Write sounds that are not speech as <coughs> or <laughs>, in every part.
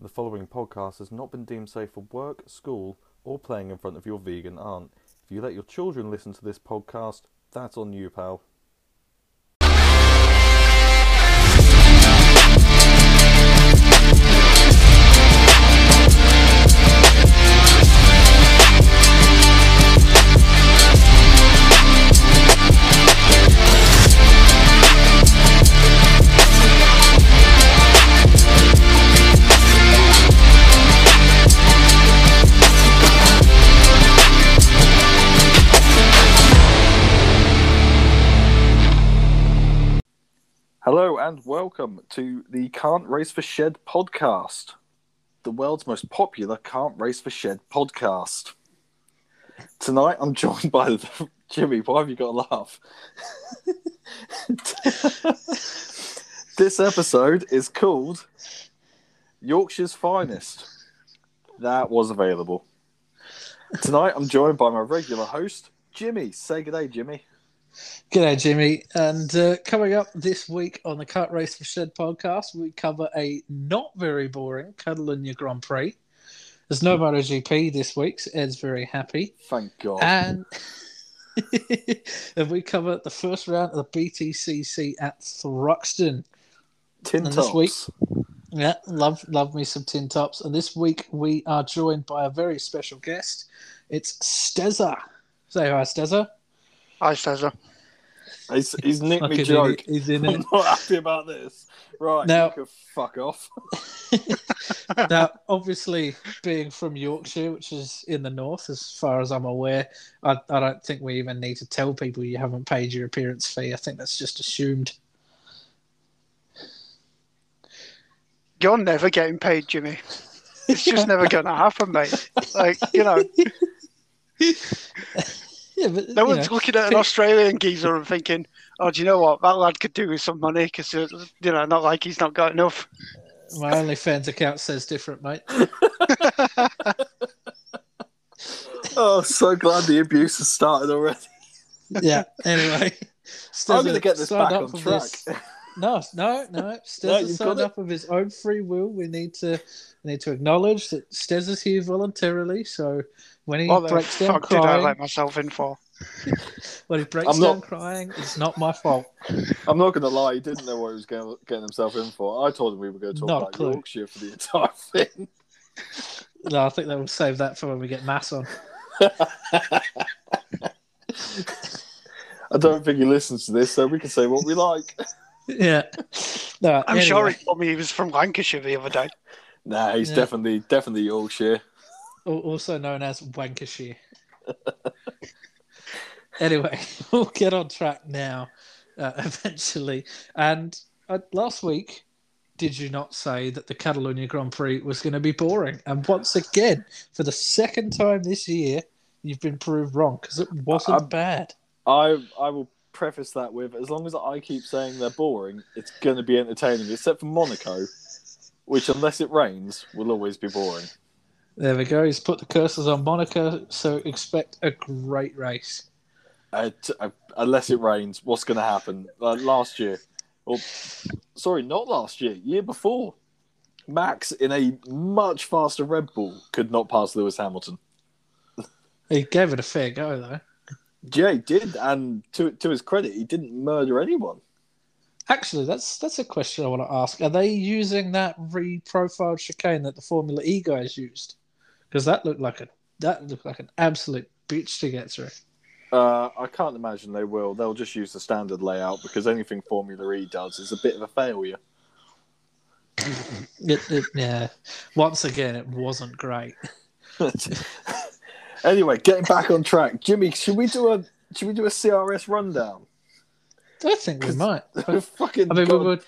The following podcast has not been deemed safe for work, school, or playing in front of your vegan aunt. If you let your children listen to this podcast, that's on you, pal. And welcome to the Can't Race for Shed podcast, the world's most popular Can't Race for Shed podcast. Tonight I'm joined by the... <laughs> Jimmy. Why have you got a laugh? <laughs> this episode is called Yorkshire's Finest. That was available. Tonight I'm joined by my regular host, Jimmy. Say good day, Jimmy. G'day, Jimmy. And uh, coming up this week on the Can't Race for Shed podcast, we cover a not very boring Catalunya Grand Prix. There's no MotoGP this week, so Ed's very happy. Thank God. And, <laughs> and we cover the first round of the BTCC at Thruxton. Tin and tops. this week- Yeah, love love me some tin tops. And this week we are joined by a very special guest. It's Stezza. Say hi, Stezza. Hi, Cesar. He's, he's nicked me Fucking joke. idiot. He's in <laughs> I'm it. not happy about this. Right, Now- you can fuck off. <laughs> now, obviously, being from Yorkshire, which is in the north, as far as I'm aware, I, I don't think we even need to tell people you haven't paid your appearance fee. I think that's just assumed. You're never getting paid, Jimmy. It's just never going to happen, mate. Like, you know, <laughs> Yeah, but no one's know, looking at an <laughs> Australian geezer and thinking, oh, do you know what? That lad could do with some money because, uh, you know, not like he's not got enough. my OnlyFans account says different, mate. <laughs> <laughs> Oh, so glad the abuse has started already. Yeah. Anyway, I'm going to get this back up on track. this- No, no, no. No, Stezza you've signed got it. up of his own free will. We need to we need to acknowledge that Stez is here voluntarily. So when he What the breaks down fuck did I let myself in for? <laughs> when he breaks I'm down not- crying, it's not my fault. I'm not going to lie, he didn't know what he was getting, getting himself in for. I told him we were going to talk Not about clue. Yorkshire for the entire <laughs> thing. No, I think they will save that for when we get mass on. <laughs> I don't think he listens to this, so we can say what we like. Yeah. No, I'm sure anyway, he told me he was from Lancashire the other day. Nah, he's Yeah. definitely definitely Yorkshire. Al- also known as Wankashire. <laughs> anyway, <laughs> we'll get on track now, uh, <laughs> eventually. And uh, last week, did you not say that the Catalonia Grand Prix was going to be boring? And once again, for the second time this year, you've been proved wrong because it wasn't I- bad. I I will preface that with as long as I keep saying they're boring, it's going to be entertaining, except for Monaco, which unless it rains will always be boring. There we go. He's put the curses on Monaco, so expect a great race. Uh, t- uh, unless it rains, what's going to happen? Uh, last year, or sorry, not last year, year before, Max in a much faster Red Bull could not pass Lewis Hamilton. He gave it a fair go, though. Jay did, and to to his credit, he didn't murder anyone. Actually, that's that's a question I want to ask. Are they using that re-profiled chicane that the Formula E guys used? Because that looked like a that looked like an absolute bitch to get through. Uh, I can't imagine they will. They'll just use the standard layout because anything Formula E does is a bit of a failure. It, it, yeah. Once again, it wasn't great. <laughs> anyway, getting back on track, Jimmy, should we do a should we do a CRS rundown? I think we might. <laughs> I Fucking, mean, we were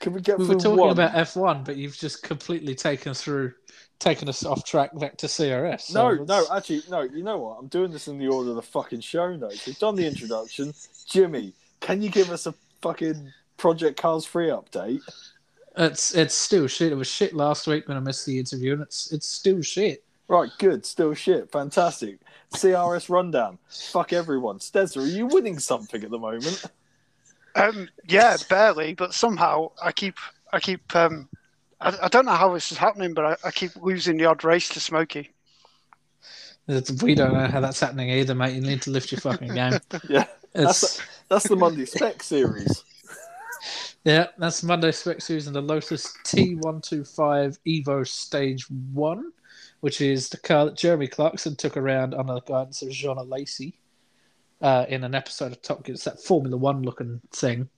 can we get we were talking one? about F1, but you've just completely taken through, taken us off track back to CRS. so No, let's- no, actually, no. You know what? I'm doing this in the order of the fucking show notes. We've done the introduction. Jimmy, can you give us a fucking Project Cars 3 update? It's it's still shit. It was shit last week when I missed the interview, and it's it's still shit. Right, good. Still shit. Fantastic. CRS rundown. Fuck everyone. Stezza, are you winning something at the moment? Um, yeah, barely, but somehow I keep I keep um, I, I don't know how this is happening, but I, I keep losing the odd race to Smokey. We don't know how that's happening either, mate. You need to lift your fucking game. <laughs> Yeah, It's, that's the Monday Spec series. <laughs> yeah, that's Monday Spec Series and the Lotus T125 Evo Stage 1, which is the car that Jeremy Clarkson took around under the guidance of Jean Alesi uh, in an episode of Top Gear. It's that Formula One looking thing.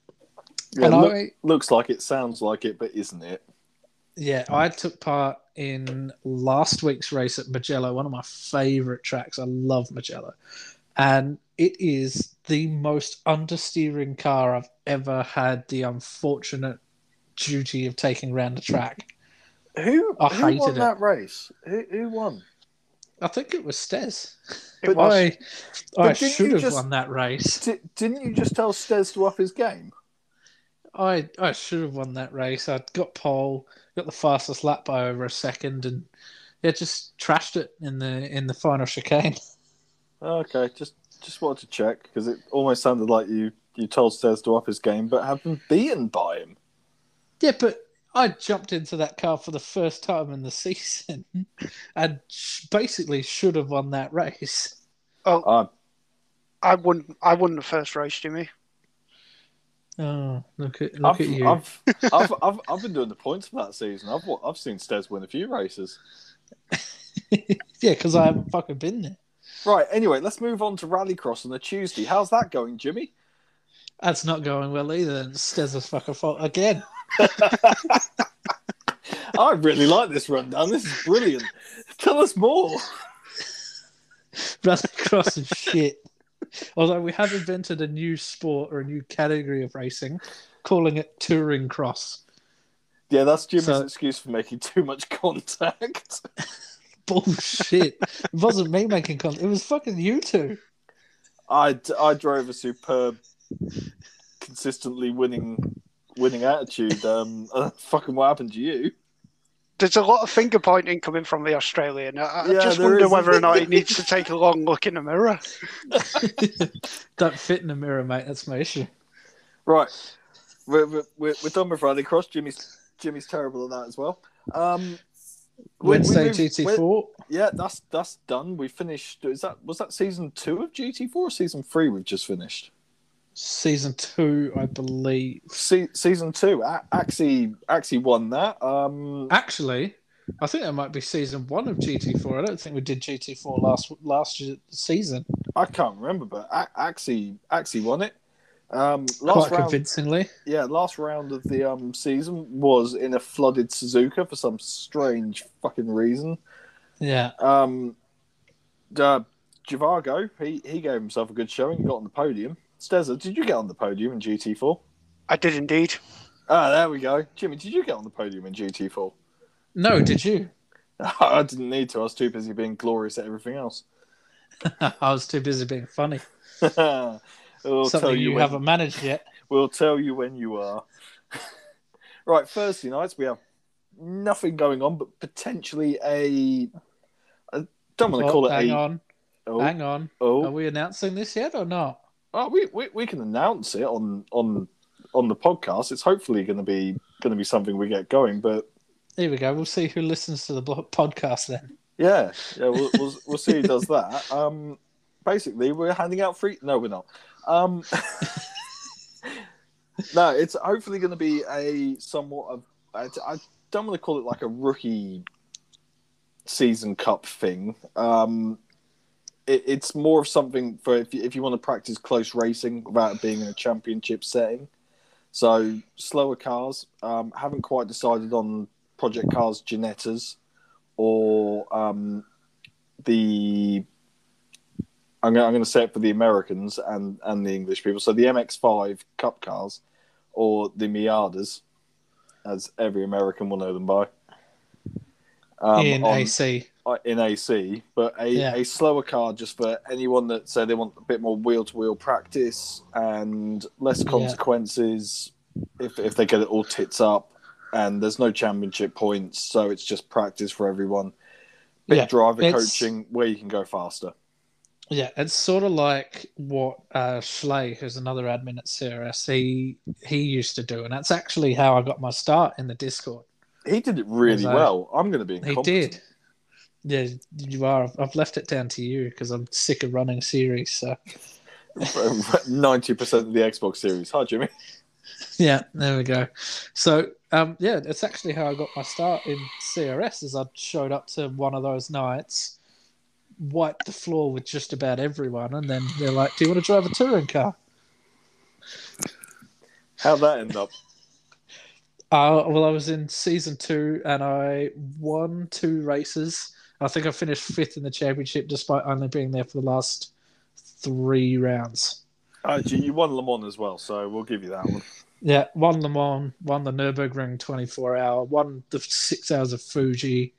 Yeah, and look- I, looks like it, sounds like it, but isn't it? Yeah, I took part in last week's race at Mugello, one of my favorite tracks. I love Mugello. And it is the most understeering car I've ever had the unfortunate duty of taking around the track. Who, I who won it. that race? Who, who won? I think it was Stez. It But was. I, I But didn't should have just- won that race. Di- didn't you just tell Stez to up his game? I, I should have won that race. I got pole, got the fastest lap by over a second, and yeah, just trashed it in the in the final chicane. <laughs> Okay, just just wanted to check because it almost sounded like you you told Stez to up his game, but have been beaten by him. Yeah, but I jumped into that car for the first time in the <laughs> season and basically should have won that race. Oh, Uh, I won. I won the first race, Jimmy. Oh, look at look I've, at you! I've, <laughs> I've, I've, I've been doing the points for that season. I've I've seen Stez win a few races. <laughs> yeah, because I haven't fucking been there. Right. Anyway, let's move on to Rallycross on the Tuesday. How's that going, Jimmy? That's not going well either. And Stez's fucking fault again. <laughs> I really like this rundown. This is brilliant. Tell us more. Rallycross and shit. Although we have invented a new sport or a new category of racing, calling it touring cross. Yeah, that's Jim's So- excuse for making too much contact. <laughs> Bullshit! it wasn't me making contact. It was fucking you two. I, I drove a superb, consistently winning winning attitude. Um, <laughs> fucking what happened to you? There's a lot of finger pointing coming from the Australian. I, I Yeah, just wonder is. whether or not he needs to <laughs> take a long look in the mirror. <laughs> Don't fit in the mirror, mate. That's my issue. Right, we're, we're, we're we're done with Rallycross. Jimmy's Jimmy's terrible at that as well. Um, we- we Wednesday GT4. Yeah, that's that's done. We finished. Is that was that season two of GT4 or season three? We've just finished. Season two, I believe. Se- season two. A- Axie Axie won that. Um, Actually, I think that might be season one of GT4. I don't think we did GT4 last last season I can't remember, but A- Axie Axie won it. Um, quite last round, convincingly. yeah, last round of the um season was in a flooded Suzuka for some strange fucking reason. Yeah, Um, uh, Javago, he he gave himself a good showing. He got on the podium. Stezza, did you get on the podium in GT4? I did indeed. Ah, there we go. Jimmy, did you get on the podium in GT4? no, did you? <laughs> I didn't need to. I was too busy being glorious at everything else. <laughs> I was too busy being funny. <laughs> we'll tell Something you, you when, haven't managed yet. We'll tell you when you are. right, Thursday nights we have nothing going on, but potentially a. I don't want to Oh, call it hang a. on, Oh, hang on. Are oh. we announcing this yet or not? Oh, we, we we can announce it on on on the podcast. It's hopefully going to be going to be something we get going, but Here we go. We'll see who listens to the podcast then. Yeah, yeah, we'll, we'll, we'll see who does that. Um, basically, we're handing out free. No, we're not. Um, <laughs> no, it's hopefully going to be a somewhat of. I, I don't want to call it like a rookie season cup thing. Um, it, it's more of something for if you, if you want to practice close racing without being in a championship setting. So slower cars. Um, haven't quite decided on Project Cars Ginettas or um, the I'm going, I'm going to say it for the Americans and, and the English people. So the MX5 Cup cars or the Miatas, as every American will know them by. Um, in on- AC. uh, in AC, but a, Yeah. a slower car just for anyone that say they want a bit more wheel to wheel practice and less Yeah. consequences if, if they get it all tits up and there's no championship points, so it's just practice for everyone. Bit Yeah, driver coaching where you can go faster. Yeah, it's sort of like what uh, Schley, who's another admin at CRS, he he used to do, and that's actually how I got my start in the Discord. He did it really well. I'm going to be He did. Yeah, you are. I've left it down to you because I'm sick of running series. So <laughs> Ninety percent of the Xbox Series. Hi, Jimmy. yeah, there we go. So um, yeah, it's actually how I got my start in CRS. As I showed up to one of those nights, wiped the floor with just about everyone, and then they're like, "Do you want to drive a touring car?" How'd that end up? Uh, well, I was in season two and I won two races. I think I finished fifth in the championship despite only being there for the last three rounds. Uh, you you won Le Mans as well, so we'll give you that one. Yeah, won Le Mans, won the Nürburgring 24 hour, won the six hours of Fuji.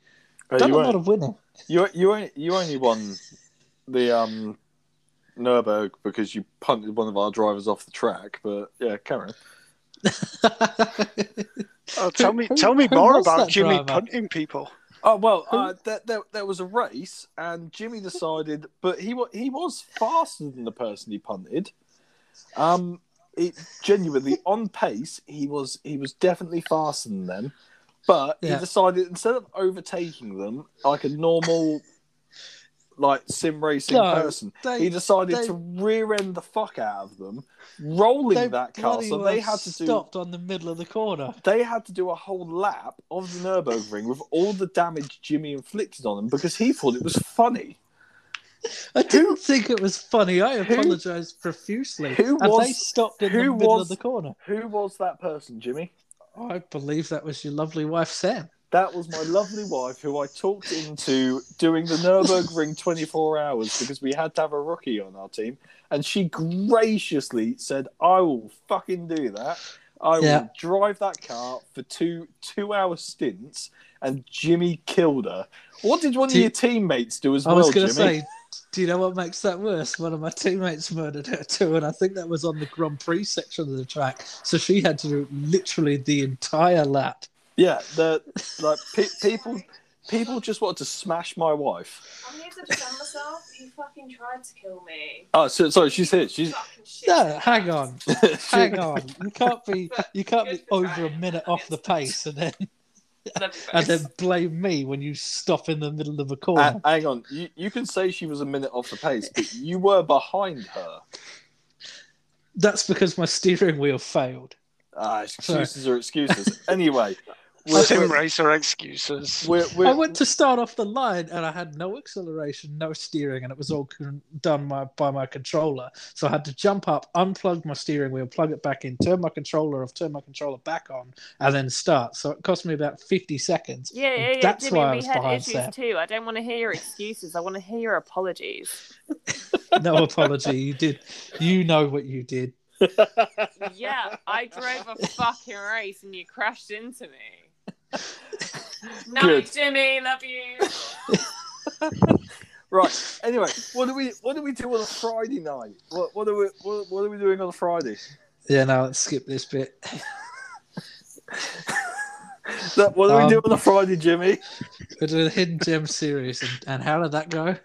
Uh, Done you, a lot only, of winning. you, you, only, you only won the um, Nurburg because you punted one of our drivers off the track, but yeah, Karen. Oh, <laughs> tell me, who- tell me who more was about Jimmy driver? punting people. Oh well, uh, there, there, there was a race, and Jimmy decided, but he he was faster than the person he punted. Um, it genuinely <laughs> on pace, he was he was definitely faster than them, but Yeah. he decided instead of overtaking them like a normal, like sim racing No, person, they- he decided they- to rear end the fuck out of them, rolling that car. So they had to do stopped on the middle of the corner. they had to do a whole lap of the Nurburgring <laughs> with all the damage Jimmy inflicted on them because he thought it was funny. I didn't think it was funny. I who- apologized profusely. who and was- they stopped in who the middle was- of the corner. Who was that person, Jimmy? I believe that was your lovely wife, Sam. That was my lovely wife who I talked into doing the Nurburgring <laughs> 24 hours because we had to have a rookie on our team. And she graciously said, I will fucking do that. I will drive that car for two two hour stints. And Jimmy killed her. What did one Do of you- your teammates do as I well, was going Jimmy? to say, do you know what makes that worse? One of my teammates murdered her too, and I think that was on the Grand Prix section of the track. So she had to do literally the entire lap. Yeah, the <laughs> like pe- people people just wanted to smash my wife. I'm here to defend myself. He fucking tried to kill me. Oh, so, sorry, she's here. She's Fucking shit. No, hang on, <laughs> she- hang on. You can't be <laughs> you can't be over a minute off the pace and then and then blame me when you stop in the middle of a Uh, corner. hang on, you, you can say she was a minute off the pace, but you were behind her. That's because my steering wheel failed. Ah, excuses are excuses. Anyway, we're, Sim we're, racer excuses. we're, I we're, went to start off the line and I had no acceleration, no steering, and it was all done my, by my controller. So I had to jump up, unplug my steering wheel, plug it back in, turn my controller off, turn my controller back on, and then start. So it cost me about 50 seconds. Yeah, yeah, yeah. That's Jimmy, why I we was had behind issues Sam. too. I don't want to hear your excuses. I want to hear your apologies. <laughs> No apology. You did. You know what you did. yeah, I drove a fucking race and you crashed into me. No, Good. Jimmy, love you. <laughs> right. Anyway, what do we what do we do on a Friday night? What what are we what, what are we doing on a Friday? Yeah, now let's skip this bit. <laughs> That, what do we Um, do on a Friday, Jimmy? We're doing a hidden gem series, and, and how did that go?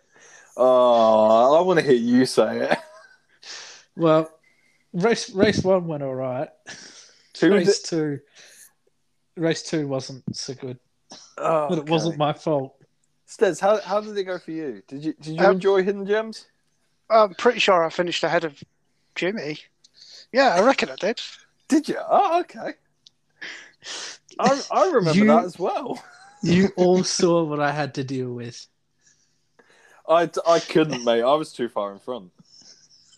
Oh, I want to hear you say it. Well, race race one went all right. Who race two, race two wasn't so good, Oh, but it wasn't my fault. Stez, how, how did it go for you? Did you did you Um, enjoy Hidden Gems? I'm pretty sure I finished ahead of Jimmy. Yeah, I reckon I did. Did you? Oh, okay. I, I remember You- that as well. <laughs> You <laughs> all saw what I had to deal with. I, I couldn't, mate. I was too far in front. <laughs>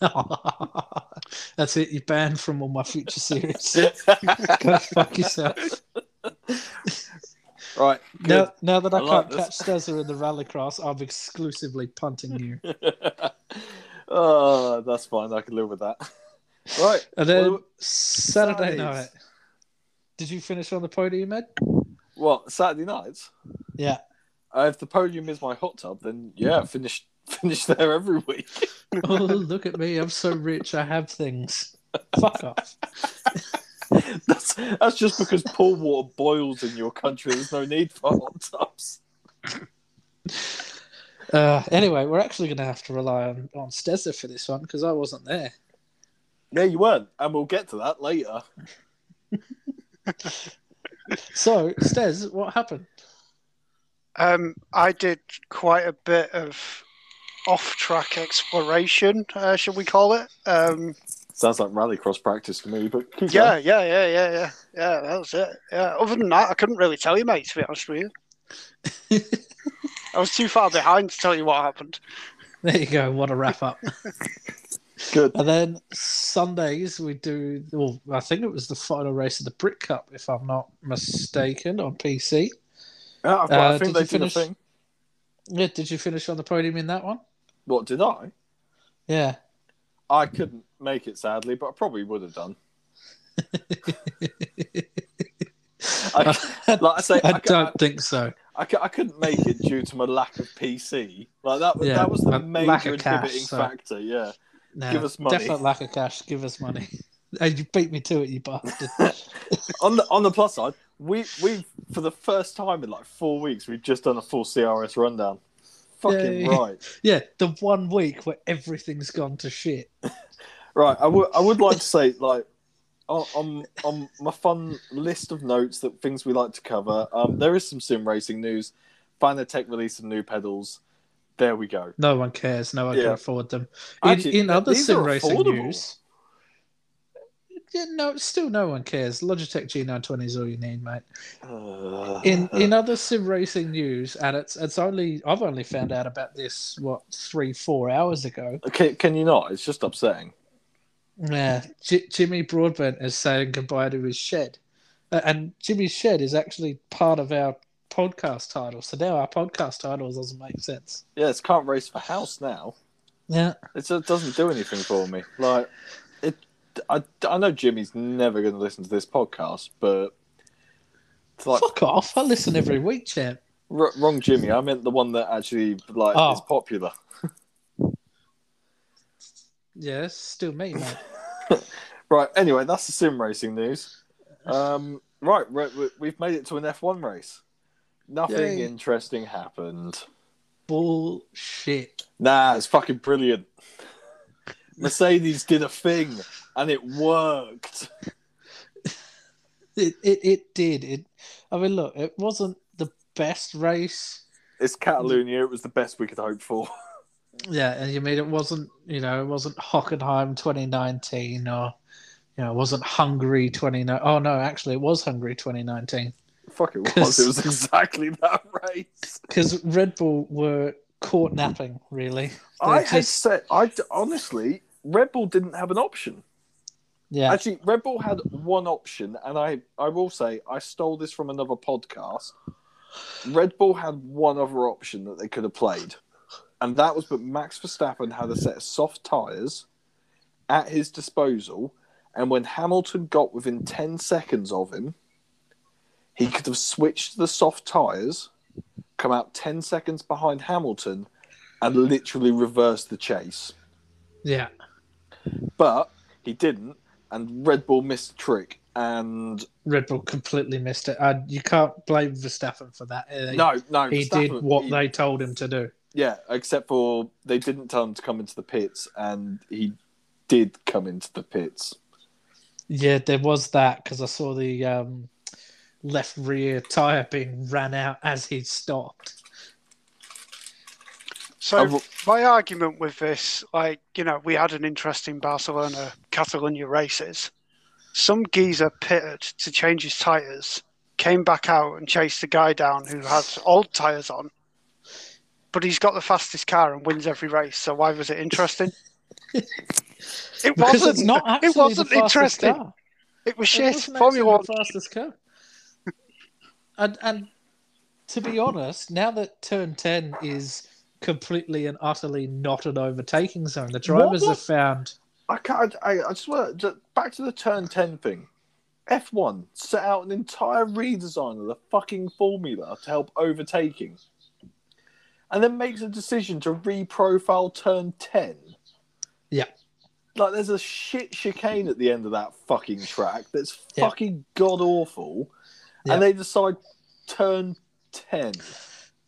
That's it. You're banned from all my future series. Go fuck yourself. Right. Good. Now, now that I, I can't catch this. Stezza in the rallycross, I'm exclusively punting you. <laughs> oh, that's fine. I can live with that. Right. And then Well, Saturday Saturdays. night. Did you finish on the podium, Ed? What Saturday nights? Yeah. Uh, if the podium is my hot tub, then yeah, finish <laughs> finish there every week. Oh, look at me. I'm so rich. I have things. Fuck off. <laughs> <laughs> that's that's just because pool water boils in your country. There's no need for hot tubs. <laughs> Uh, anyway, we're actually going to have to rely on, on Stezza for this one because I wasn't there. Yeah, you weren't, and we'll get to that later. <laughs> So, Stez, what happened? Um, I did quite a bit of off-track exploration, uh, should we call it? Um, Sounds like rallycross practice to me, but keep yeah, going. yeah, yeah, yeah, yeah, yeah. That was it. Yeah. Other than that, I couldn't really tell you, mate. To be honest with you, <laughs> I was too far behind to tell you what happened. There you go. What a wrap up. <laughs> good. And then Sundays we do. Well, I think it was the final race of the Brit Cup, if I'm not mistaken, on PC. Yeah, I, I Uh, think they you did a thing. Yeah, did you finish on the podium in that one? What did I? Yeah. I couldn't make it sadly, but I probably would have done. I, <laughs> like I say, I I, don't think so. I, I couldn't make it due to my lack of PC. Like that, was Yeah, that was the uh, lack major of cash, inhibiting so- factor. Yeah. No, Give us money. Definite lack of cash. Give us money. <laughs> And you beat me to it, you bastard. <laughs> on the on the plus side, we we for the first time in like four weeks, we've just done a full CRS rundown. Fucking Yay. right, yeah, the one week where everything's gone to shit. Right. I would I would like to say like on, on my fun list of notes that things we like to cover. Um, there is some sim racing news. Fanatec released some new pedals. There we go. No one cares. No one can afford them. In, Actually, in other sim racing affordable. news, yeah, no, still no one cares. Logitech G920 is all you need, mate. Uh, In in other sim racing news, and it's it's only I've only found out about this what three four hours ago. can, can you not? It's just upsetting. Yeah, J- Jimmy Broadbent is saying goodbye to his shed, uh, and Jimmy's shed is actually part of our podcast title. So now our podcast title doesn't make sense. Yeah, it's can't race for house now. Yeah, It just doesn't do anything for me. Like it, I, I know Jimmy's never going to listen to this podcast, but it's like fuck off! I listen every week, champ. r- wrong Jimmy. I meant the one that actually like Oh. is popular. <laughs> Yeah, it's still me, mate. <laughs> Right. Anyway, that's the sim racing news. Um, right, we- we- we've made it to an F1 race. Nothing Yay. interesting happened. Bullshit. Nah, it's fucking brilliant. Mercedes did a thing, and it worked. It, it it did. It. I mean, look, it wasn't the best race. It's Catalonia. It was the best we could hope for. <laughs> Yeah, and you mean it wasn't, you know, it wasn't Hockenheim 2019 or, you know, it wasn't Hungary 29. Oh no, actually, it was Hungary 2019 Fuck it was. It was exactly that race. because Red Bull were caught napping. Really, I They had just- said, I honestly, Red Bull didn't have an option. yeah, Actually, Red Bull had one option, and I, I will say, I stole this from another podcast. Red Bull had one other option that they could have played, and that was but Max Verstappen had a set of soft tyres at his disposal, and when Hamilton got within 10 seconds of him, he could have switched the soft tyres, come out 10 seconds behind Hamilton, and literally reverse the chase. yeah. But he didn't, and Red Bull missed the trick. And Red Bull completely missed it. Uh, you can't blame Verstappen for that. Uh, no, no, he Verstappen- did what he- they told him to do. Yeah, except for they didn't tell him to come into the pits, and he did come into the pits. Yeah, there was that because I saw the um, left rear tire being ran out as he stopped. So I've- my argument with this, like you know, we had an interesting Barcelona Catalonia races. Some geezer pitted to change his tires, came back out and chased the guy down who had old tires on. But he's got the fastest car and wins every race. So why was it interesting? <laughs> it Because wasn't. it's not actually it wasn't the fastest interesting. car. It was It shit. wasn't Formula One. the fastest car. <laughs> and and to be honest, now that turn ten is completely and utterly not an overtaking zone, the drivers have found. I can't. I, I just want to back to the turn ten thing. F one set out an entire redesign of the fucking formula to help overtaking, and then makes a decision to reprofile turn ten. Yeah. Like there's a shit chicane at the end of that fucking track that's Yeah. fucking god awful, Yeah. and they decide turn ten.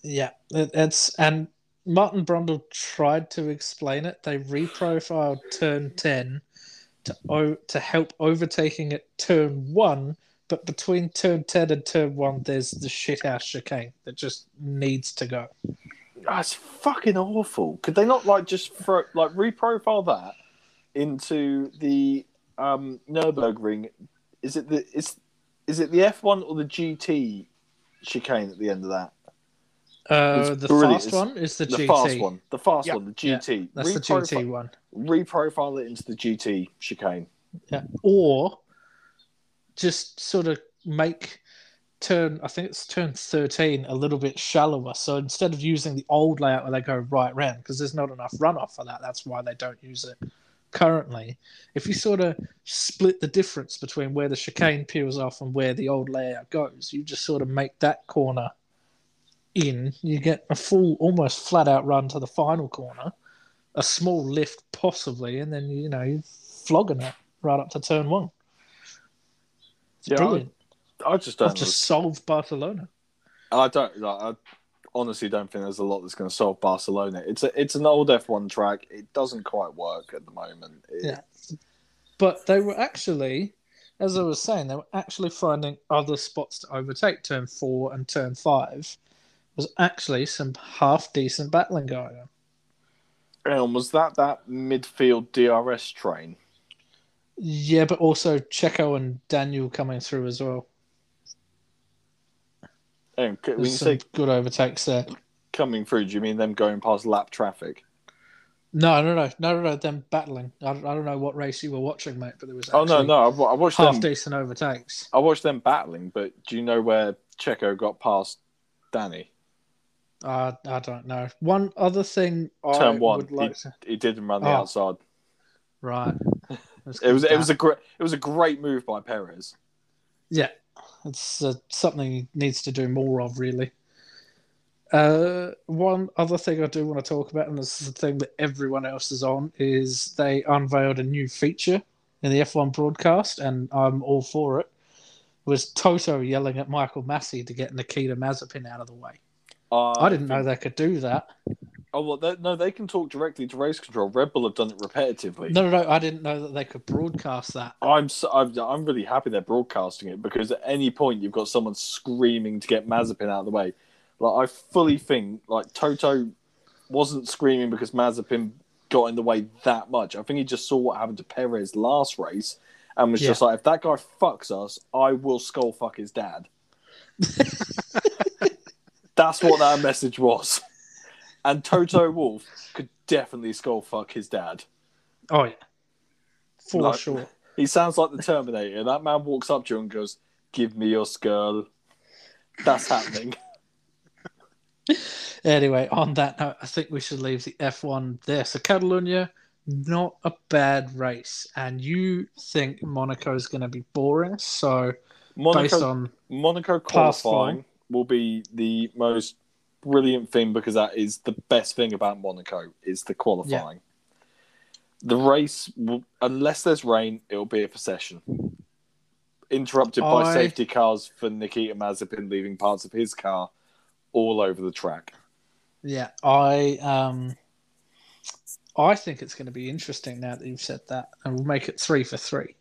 Yeah, it, it's and Martin Brundle tried to explain it. They reprofiled turn ten to o- to help overtaking at turn one but between turn ten and turn one, there's the shithouse chicane that just needs to go. That's fucking awful. Could they not like just throw like reprofile that into the um Nurburgring? Is it the is is it the F one or the GT chicane at the end of that? Uh, the brilliant. fast It's one is the, The GT. fast one, the fast Yeah. one, the Yeah, GT. That's the GT one. Reprofile it into the GT chicane. Yeah. Or just sort of make turn I think it's turn 13 a little bit shallower. So instead of using the old layout where they go right round, because there's not enough runoff for that, that's why they don't use it currently. If you sort of split the difference between where the chicane peels off and where the old layout goes, you just sort of make that corner in, you get a full almost flat out run to the final corner, a small lift possibly, and then you know, you're flogging it right up to turn one. It's Yeah, brilliant. I just don't. I've just solved Barcelona. I don't. Like, I honestly don't think there's a lot that's going to solve Barcelona. It's a, it's an old F1 track. It doesn't quite work at the moment. It- Yeah. But they were actually, as I was saying, they were actually finding other spots to overtake. Turn four and turn five was actually some half decent battling going on. And was that that midfield DRS train? Yeah, but also Checo and Daniel coming through as well. And c- when you There's say good overtakes there. coming through, do you mean them going past lap traffic? No, no, no, no, no, no. Them battling. I, I don't know what race you were watching, mate, but there was Oh no, actually no. I, wa- I watched half them. decent overtakes. I watched them battling, but do you know where Checo got past Danny? Uh, I don't know. One other thing I Turn one, would like to He didn't run the Oh. outside. right. <laughs> It was it was a great it was a great move by Perez. Yeah, it's uh, something he needs to do more of, really. Uh, one other thing I do want to talk about, and this is the thing that everyone else is on, is they unveiled a new feature in the F1 broadcast, and I'm all for it. Was Toto yelling at Michael Masi to get Nikita Mazepin out of the way? I didn't know they could do that. Oh well, they, no, they can talk directly to race control. Red Bull have done it repetitively. No, no, no, I didn't know that they could broadcast that. I'm, so, I'm I'm really happy they're broadcasting it because at any point you've got someone screaming to get Mazepin out of the way. Like I fully think like Toto wasn't screaming because Mazepin got in the way that much. I think he just saw what happened to Perez last race and was Yeah. just like, if that guy fucks us, I will skull fuck his dad. <laughs> That's what that message was. And Toto Wolff could definitely skull fuck his dad. Oh yeah, for Like- sure. He sounds like the Terminator. That man walks up to you and goes, "Give me your skull." That's happening. Anyway, on that note, I think we should leave the F1 there. So Catalonia, not a bad race, and you think Monaco is going to be boring. So based Monaco, on Monaco qualifying will be the most brilliant thing because that is the best thing about Monaco is the qualifying. The race, will, unless there's rain, it will be a procession. Interrupted by I- safety cars for Nikita Mazepin leaving parts of his car all over the track. yeah, I um, I think it's going to be interesting now that you've said that, and we'll make it three for three.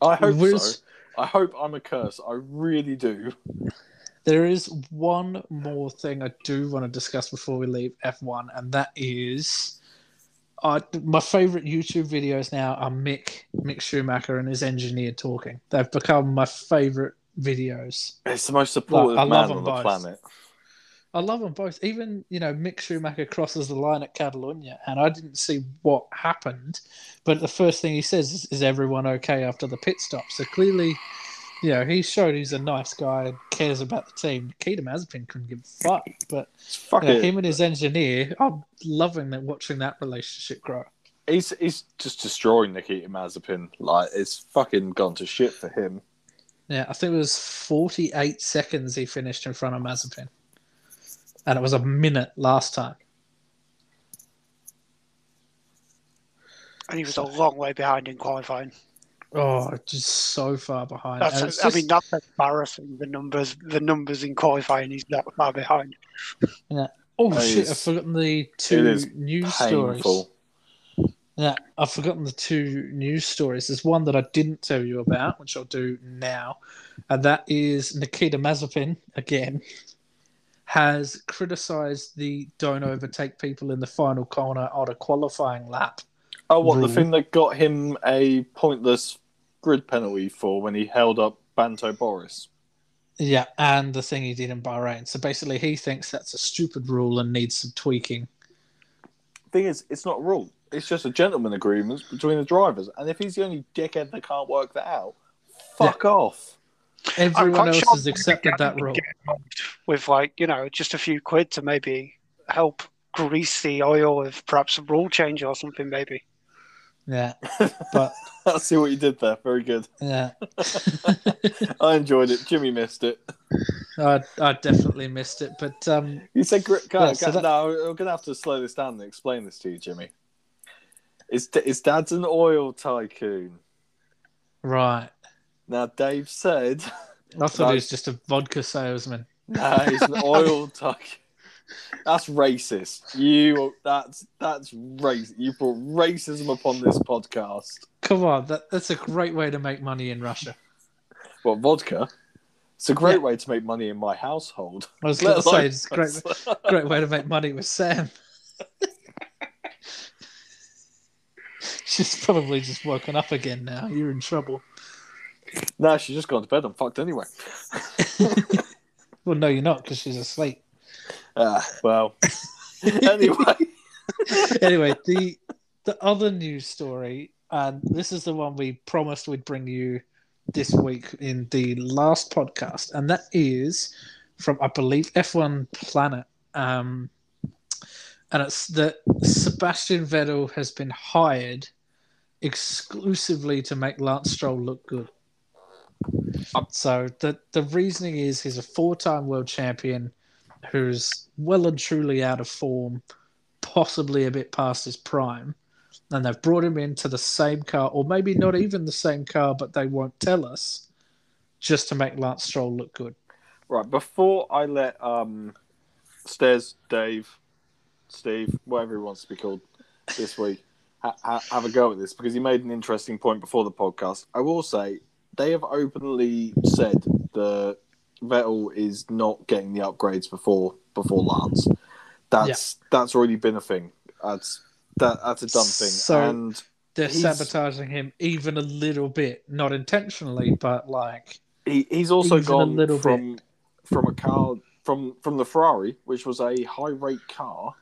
I hope so. I hope I'm a curse. I really do. There is one more thing I do want to discuss before we leave F1, and that is I my favorite YouTube videos now are Mick Mick Schumacher and his engineer talking. They've become my favorite videos. It's the most supportive I love man them on the both. planet. I love them both. Even you know Mick Schumacher crosses the line at Catalonia, and I didn't see what happened, but the first thing he says is, "Is everyone okay after the pit stop?" So clearly, you know, he showed he's a nice guy and cares about the team. Keita Mazepin couldn't give a fuck, but fuck you know, him and his engineer, I'm loving that watching that relationship grow. He's he's just destroying Nikita Mazepin. Like it's fucking gone to shit for him. Yeah, I think it was 48 seconds he finished in front of Mazepin, and it was a minute last time. and he was a long way behind in qualifying. Oh, just so far behind. And it's That's, I just- mean, that's embarrassing. The numbers, the numbers in qualifying, he's that far behind. Yeah. Oh It shit! is- I've forgotten the two is news stories. Painful. Now, I've forgotten the two news stories. There's one that I didn't tell you about, which I'll do now, and that is Nikita Mazepin again has criticised the don't overtake people in the final corner on a qualifying lap. Oh, what the Rule. thing that got him a pointless grid penalty for when he held up Lando Norris? Yeah, and the thing he did in Bahrain. So basically, he thinks that's a stupid rule and needs some tweaking. Thing is, it's not a rule. It's just a gentleman agreement between the drivers. And if he's the only dickhead that can't work that out, fuck off. Everyone else sure has accepted that rule. with like you know just a few quid to maybe help grease the oil of perhaps a rule change or something maybe. Yeah, <laughs> but I see what you did there. Very good. yeah, <laughs> I enjoyed it. Jimmy missed it. I, I definitely missed it. But um, You said, gri- Yeah, so that- no, we're going to have to slow this down and explain this to you, Jimmy. His, his dad's an oil tycoon. right, Now, Dave said, I thought he was just a vodka salesman. nah, he's an <laughs> oil tycoon. That's racist. You, that's that's race. You brought racism upon this podcast. Come on, that, that's a great way to make money in Russia. Well, vodka? It's a great Yeah. way to make money in my household. I was Let going to say it's a great, great way to make money with Sam. <laughs> She's probably just woken up again now. You're in trouble. no, she's just gone to bed. I'm fucked anyway. <laughs> <laughs> Well, no, you're not because she's asleep. Well. <laughs> anyway, anyway, the the other news story, and this is the one we promised we'd bring you this week in the last podcast, and that is from I believe F1 Planet, um, and it's that Sebastian Vettel has been hired exclusively to make Lance Stroll look good. So the the reasoning is he's a four-time world champion who's well and truly out of form, possibly a bit past his prime, and they've brought him into the same car, or maybe not even the same car, but they won't tell us, just to make Lance Stroll look good. right before I let um, Stairs, Dave, Steve, whatever he wants to be called this week, ha- ha- have a go at this because he made an interesting point before the podcast. I will say they have openly said that Vettel is not getting the upgrades before before Lance. That's that's already been a thing. That's that that's a dumb thing. So- and They're He's- sabotaging him even a little bit, not intentionally, but like He, he's also gone little from from a car from from the Ferrari, which was a high rake car,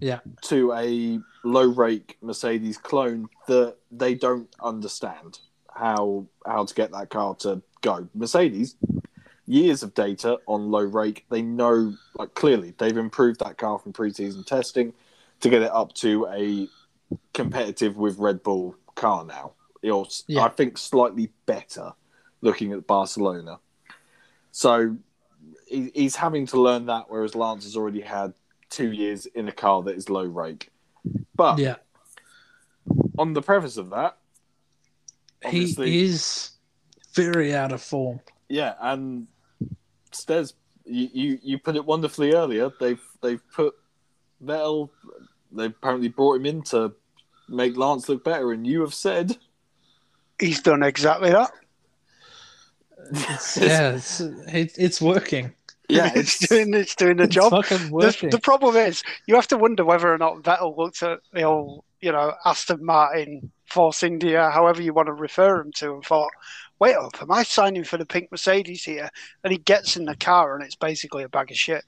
Yeah. to a low rake Mercedes clone that they don't understand how how to get that car to go. Mercedes, years of data on low rake, they know like clearly they've improved that car from preseason testing to get it up to a competitive with Red Bull car now. Or Yeah. I think slightly better looking at Barcelona. So he, he's having to learn that, whereas Lance has already had two years in a car that is low rake. But yeah, on the preface of that, he is very out of form. yeah, and Stez, you, you you put it wonderfully earlier. They've they've put Vettel. They apparently brought him in to make Lance look better, and you have said, He's done exactly that. <laughs> yeah, it's, it, it's working. yeah, it's, <laughs> it's, doing it's doing the It's job. fucking The, the problem is, you have to wonder whether or not Vettel looked at the old, you know, Aston Martin, Force India, however you want to refer him to, and thought, wait up, am I signing for the pink Mercedes here? And he gets in the car and it's basically a bag of shit.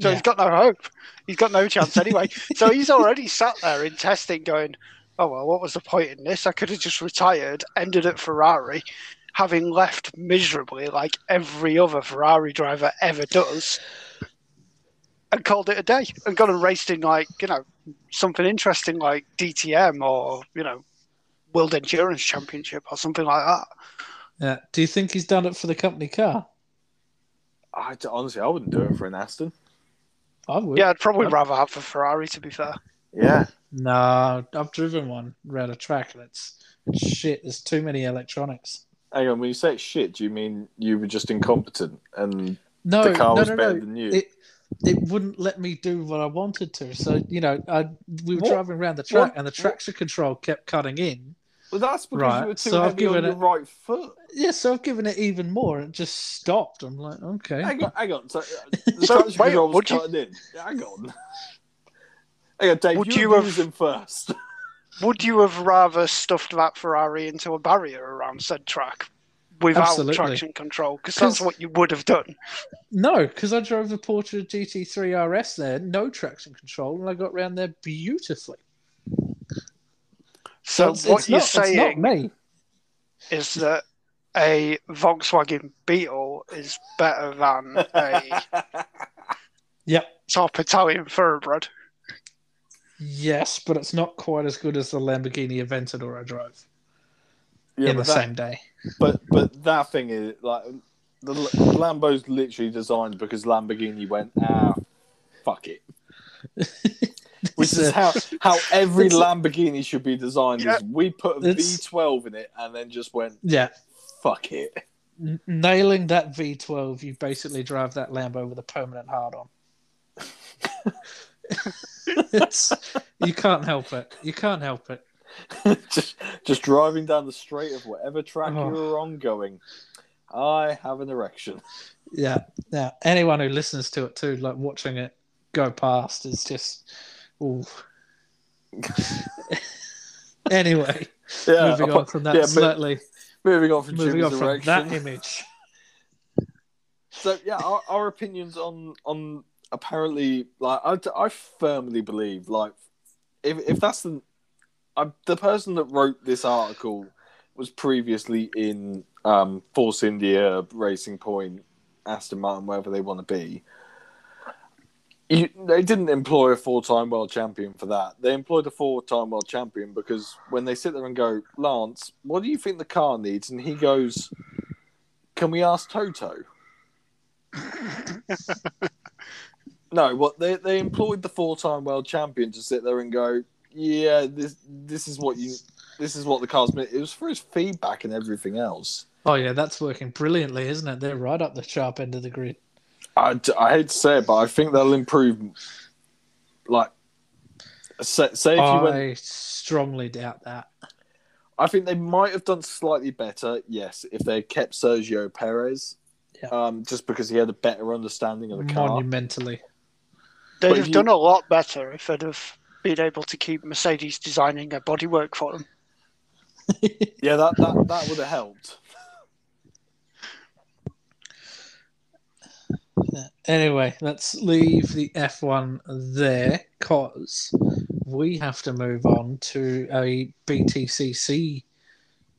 So Yeah. he's got no hope. He's got no chance anyway. so he's already sat there in testing going, oh, well, what was the point in this? I could have just retired, ended at Ferrari, having left miserably like every other Ferrari driver ever does and called it a day and gone and raced in like you know something interesting like DTM or you know World Endurance Championship or something like that. yeah. Do you think he's done it for the company car? I, honestly, I wouldn't do it for an Aston. I would. Yeah, I'd probably rather have a Ferrari to be fair. Yeah, No, I've driven one around a track and it's, it's shit. There's too many electronics. hang on. When you say shit, do you mean you were just incompetent and No, the car no, was no, better no. than you? It, it wouldn't let me do what I wanted to. So you know, I, we were What- driving around the track, what- and the what- traction control kept cutting in. Well, that's because Right, you were too so I've heavy on given your it- right foot. Yeah, so I've given it even more, and just stopped. I'm like, okay. Hang on, hang on. So, uh, the So, traction wait, control was would you- cutting in. Hang on. <laughs> Hang on, Dave. Would you, you were have- using first. <laughs> Would you have rather stuffed that Ferrari into a barrier around said track without Absolutely. traction control? Because that's what you would have done. No, because I drove the Porsche GT3 RS there, no traction control, and I got round there beautifully. So it's, what it's you're not, saying not me. is that a Volkswagen Beetle is better than a <laughs> Yep. top Italian thoroughbred. Yes, but it's not quite as good as the Lamborghini Aventador I drove yeah, in the that, same day. But but that thing is like the Lambo's literally designed because Lamborghini went ah fuck it, <laughs> which is how how every Lamborghini should be designed. Yeah. Is we put a It's- V12 in it and then just went yeah, fuck it. Nailing that V12, you basically drive that Lambo with a permanent hard on. <laughs> <laughs> it's you can't help it. You can't help it. <laughs> just just driving down the straight of whatever track Oh. you're on, going. I have an erection. Yeah. Now, anyone who listens to it too, like watching it go past, is just. Ooh. <laughs> anyway, Yeah, moving on from that yeah, slightly, moving on from moving on from erection. that image. So yeah, our, our opinions on on apparently like I, I firmly believe like if if that's the I, the person that wrote this article was previously in um, Force India, Racing Point, Aston Martin, wherever they want to be. You, they didn't employ a four-time world champion for that. They employed a four-time world champion because when they sit there and go, Lance, what do you think the car needs? And he goes, Can we ask Toto? <laughs> No, what they they employed the four time world champion to sit there and go, yeah, this this is what you this is what the car's meant. It was for his feedback and everything else. Oh yeah, that's working brilliantly, isn't it? They're right up the sharp end of the grid. I, I hate to say it, but I think they'll improve. Like, say, say if you I went, strongly doubt that. I think they might have done slightly better. Yes, if they had kept Sergio Perez, Yeah. um, just because he had a better understanding of the car. Monumentally. They'd But have you- done a lot better if they'd have been able to keep Mercedes designing a bodywork for them. <laughs> Yeah, that that, that would have helped. Anyway, let's leave the F1 there because we have to move on to a BTCC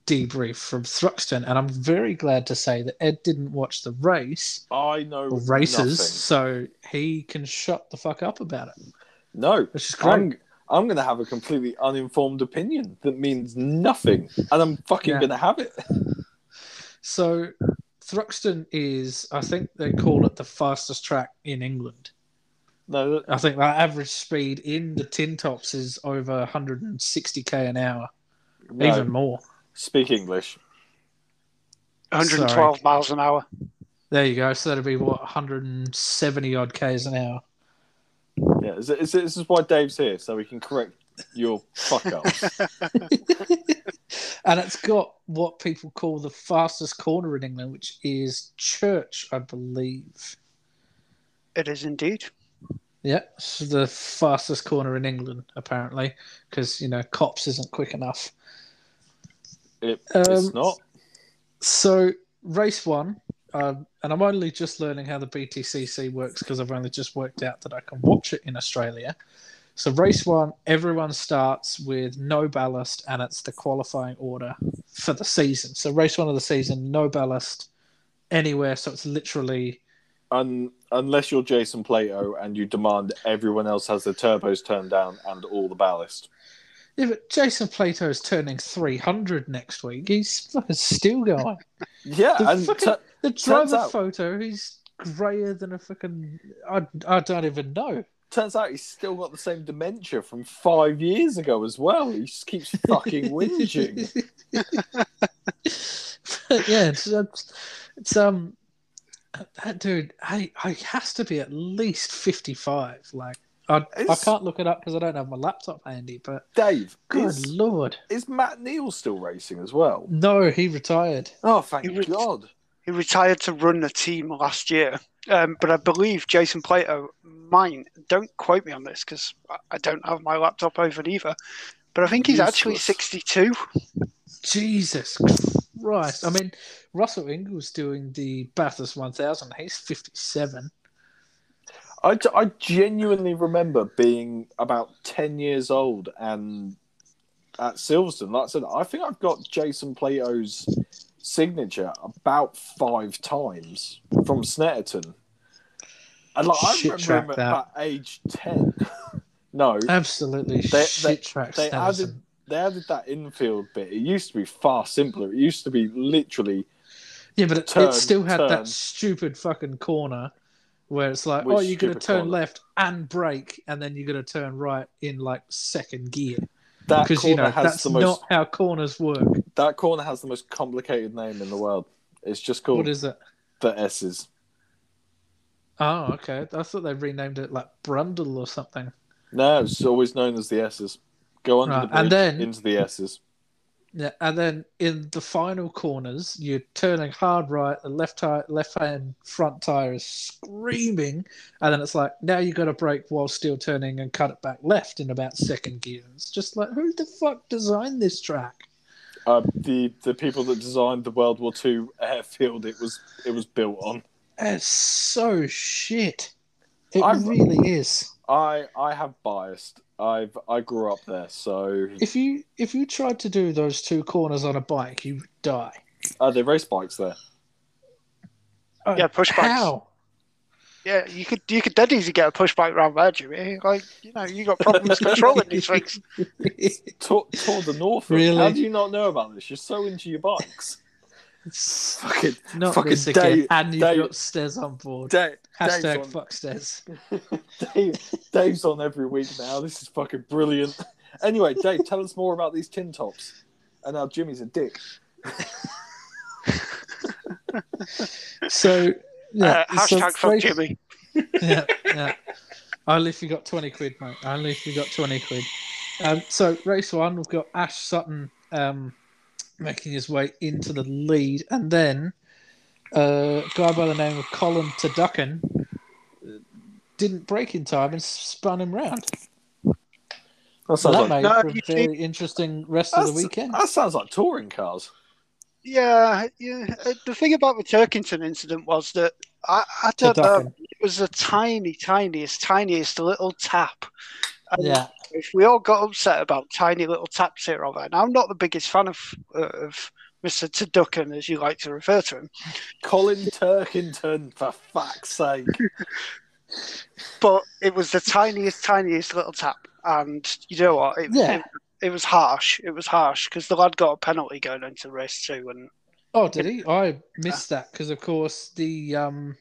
debrief from Thruxton. And I'm very glad to say that Ed didn't watch the race I know races, nothing. so he can shut the fuck up about it, No, which is great. I'm I'm going to have a completely uninformed opinion that means nothing, and I'm fucking Yeah. going to have it. So Thruxton is, I think they call it the fastest track in England. No, that- I think the average speed in the tin tops is over 160k an hour, no. even more. speak English. 112 miles an hour. There you go. So that'd be what 170 odd k's an hour. Yeah, is it, is it, this is why Dave's here, so we can correct your fuck ups. <laughs> and it's got what people call the fastest corner in England, which is Church, I believe. It is indeed. Yeah, it's the fastest corner in England, apparently, because you know Copse isn't quick enough. It, Um, it's not. So race one, um, and I'm only just learning how the BTCC works because I've only just worked out that I can watch it in Australia. So race one, everyone starts with no ballast, and it's the qualifying order for the season. So race one of the season, no ballast anywhere. So it's literally Un, unless you're Jason Plato and you demand everyone else has their turbos turned down and all the ballast. yeah, but Jason Plato is turning 300 next week. He's fucking still going. Yeah, The and fucking- tu- The driver out- photo, he's grayer than a fucking. I, I don't even know. turns out he's still got the same dementia from five years ago as well. He just keeps fucking <laughs> whinging. Yeah, it's, it's, it's um, That dude, I, I has to be at least fifty-five. Like, I, I can't look it up because I don't have my laptop handy. But Dave, good is, lord, is Matt Neal still racing as well? no, he retired. Oh, thank He was- God. He retired to run the team last year, um, but I believe Jason Plato mine, Don't quote me on this because I don't have my laptop open either. But I think he's actually 62. Jesus Christ! I mean, Russell Ingall's doing the Bathurst 1000. He's fifty-seven. I, I genuinely remember being about 10 years old and at Silverstone, like I said, I think I've got Jason Plato's signature about five times from Snetterton. And like, I Shit remember him at age 10. <laughs> no, Absolutely They- shit they- track. they added, they added that infield bit. It used to be far simpler. It used to be literally Yeah, but it, Turn, it still had turn. that stupid fucking corner where it's like, Which oh, you're going to turn corner? left and brake, and then you're going to turn right in like second gear. That Because, you know, that's the not how corners work. that corner has the most complicated name in the world. It's just called What is it? the S's. Oh, okay. I thought they renamed it like Brundle or something. No, it's always known as the S's. Go under Right, the bridge and then- into the S's. Yeah, and then in the final corners, you're turning hard right. The left tire, left hand front tire is screaming, and then it's like now you've got to brake while still turning and cut it back left in about second gear. It's just like who the fuck designed this track? Uh, the the people that designed the World War II airfield it was it was built on. It's so shit. It I- really is. I I have biased. I've I grew up there, so If you if you tried to do those two corners on a bike, you would die. uh, they race bikes there. Uh, Yeah, push bikes. How? Yeah, you could you could dead easy get a push bike round there, Jimmy. Like you know, you got problems <laughs> controlling these things. Tour, Tour de Norfolk. Really? How do you not know about this? You're so into your bikes. Fucking Not fucking this again. Dave- and you've Dave- got stairs on board. Dave, Hashtag Dave's on, fuck stairs. <laughs> Dave, Dave's on every week now. This is fucking brilliant. Anyway, Dave, tell us more about these tin tops. And now Jimmy's a dick. <laughs> So yeah, uh, hashtag fuck race- Jimmy. <laughs> yeah, yeah. Only if you got twenty quid, mate. Only if you got twenty quid. Um, so race one, we've got Ash Sutton um, making his way into the lead, and then uh, a guy by the name of Colin Tadukin didn't break in time and spun him round. That sounds that like made No, for a you very interesting rest of the weekend. that sounds like touring cars. Yeah, yeah. uh, The thing about the Turkington incident was that I, I don't know. It was a tiny, tiniest, tiniest little tap. And Yeah, if we all got upset about tiny little taps here or there, and I'm not the biggest fan of uh, of Mr. Tadukin, as you like to refer to him, Colin Turkington, for fuck's sake. <laughs> but it was the tiniest, tiniest little tap. And you know what? It, Yeah. it, it was harsh. It was harsh because the lad got a penalty going into race two, and Oh, did he? I missed that because, of course, the um,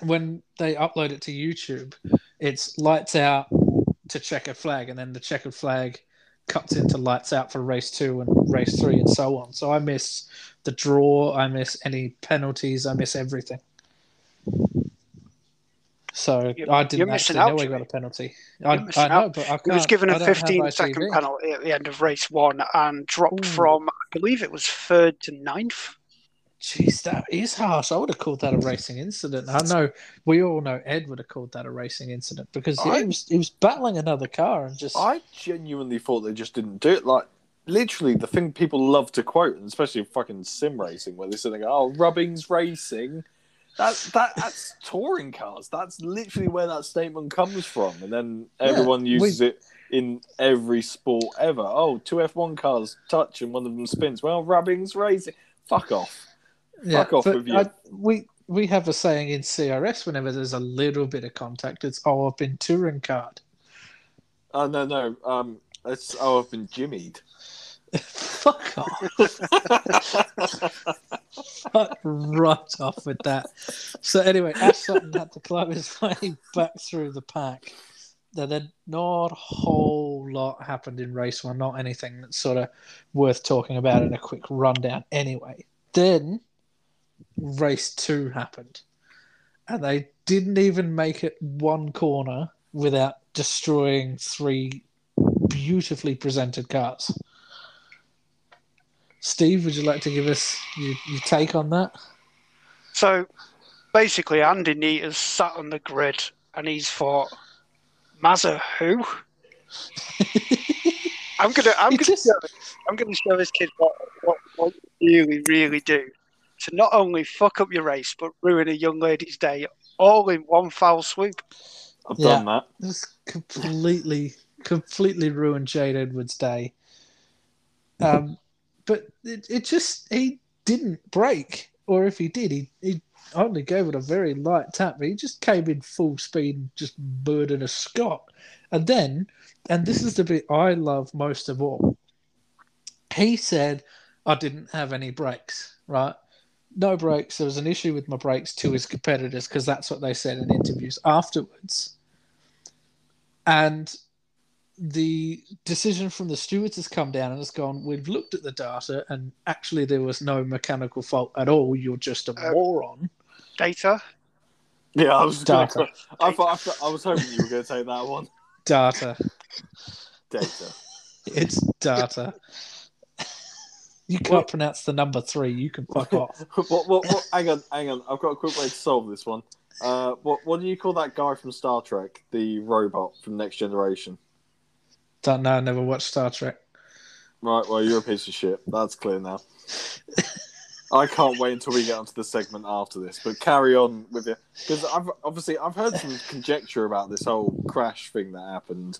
when they upload it to YouTube, it's lights out to checkered flag, and then the checkered flag cuts into lights out for race two and race three, and so on. So I miss the draw. I miss any penalties. I miss everything. So You're- I didn't actually out, know Jimmy. got a penalty. I, I know, but I he was given a 15 second penalty at the end of race one and dropped Ooh. from, I believe it was third to ninth. Jeez, that is harsh. I would have called that a racing incident. I know we all know Ed would have called that a racing incident because yeah, I- he was he was battling another car and just I genuinely thought they just didn't do it. Like, literally, the thing people love to quote, and especially fucking sim racing, where they say, oh, Rubbings Racing. That, that That's <laughs> touring cars. That's literally where that statement comes from. And then everyone we- uses it in every sport ever. Oh, two F1 cars touch and one of them spins. Well, Rubbings Racing. Fuck off. Yeah, fuck off with you. I, we we have a saying in CRS whenever there's a little bit of contact, it's oh I've been touring card. Oh, no, no. Um, it's, oh, I've been jimmied. <laughs> Fuck off. Fuck right off with that. So anyway, Ash Sutton had to climb his <laughs> way back through the pack. There then not a whole lot happened in race one, not anything that's sort of worth talking about in a quick rundown anyway. Then race two happened. and they didn't even make it one corner without destroying three beautifully presented cars. Steve, would you like to give us your, your take on that? So basically, Andy Neate has sat on the grid and he's thought, Mazza who? <laughs> I'm gonna, I'm gonna, just- show, I'm gonna show this kid what, what, what you really, really do to not only fuck up your race but ruin a young lady's day all in one foul swoop. I've Yeah. done that. This completely, completely ruined Jade Edwards' day. Um, <laughs> but it, it just he didn't break, or if he did, he, he only gave it a very light tap. But he just came in full speed and just murdered a Scott. And then, and this is the bit I love most of all. He said, "I didn't have any brakes." Right. No brakes. There was an issue with my brakes to his competitors because that's what they said in interviews afterwards. And the decision from the stewards has come down and has gone, we've looked at the data and actually there was no mechanical fault at all. You're just a Uh, moron. Data. Yeah, I was. Gonna, Data. I thought. I, thought, I was hoping you were going to take that one. Data. Data. It's data. You can't pronounce the number three. You can fuck <laughs> off. what, what, what, hang on, hang on. I've got a quick way to solve this one. Uh, what, what do you call that guy from Star Trek, the robot from Next Generation? Don't know. I never watched Star Trek. Right, well, you're a piece of shit. That's clear now. I can't wait until we get onto the segment after this, but carry on with it because I've obviously I've heard some conjecture about this whole crash thing that happened,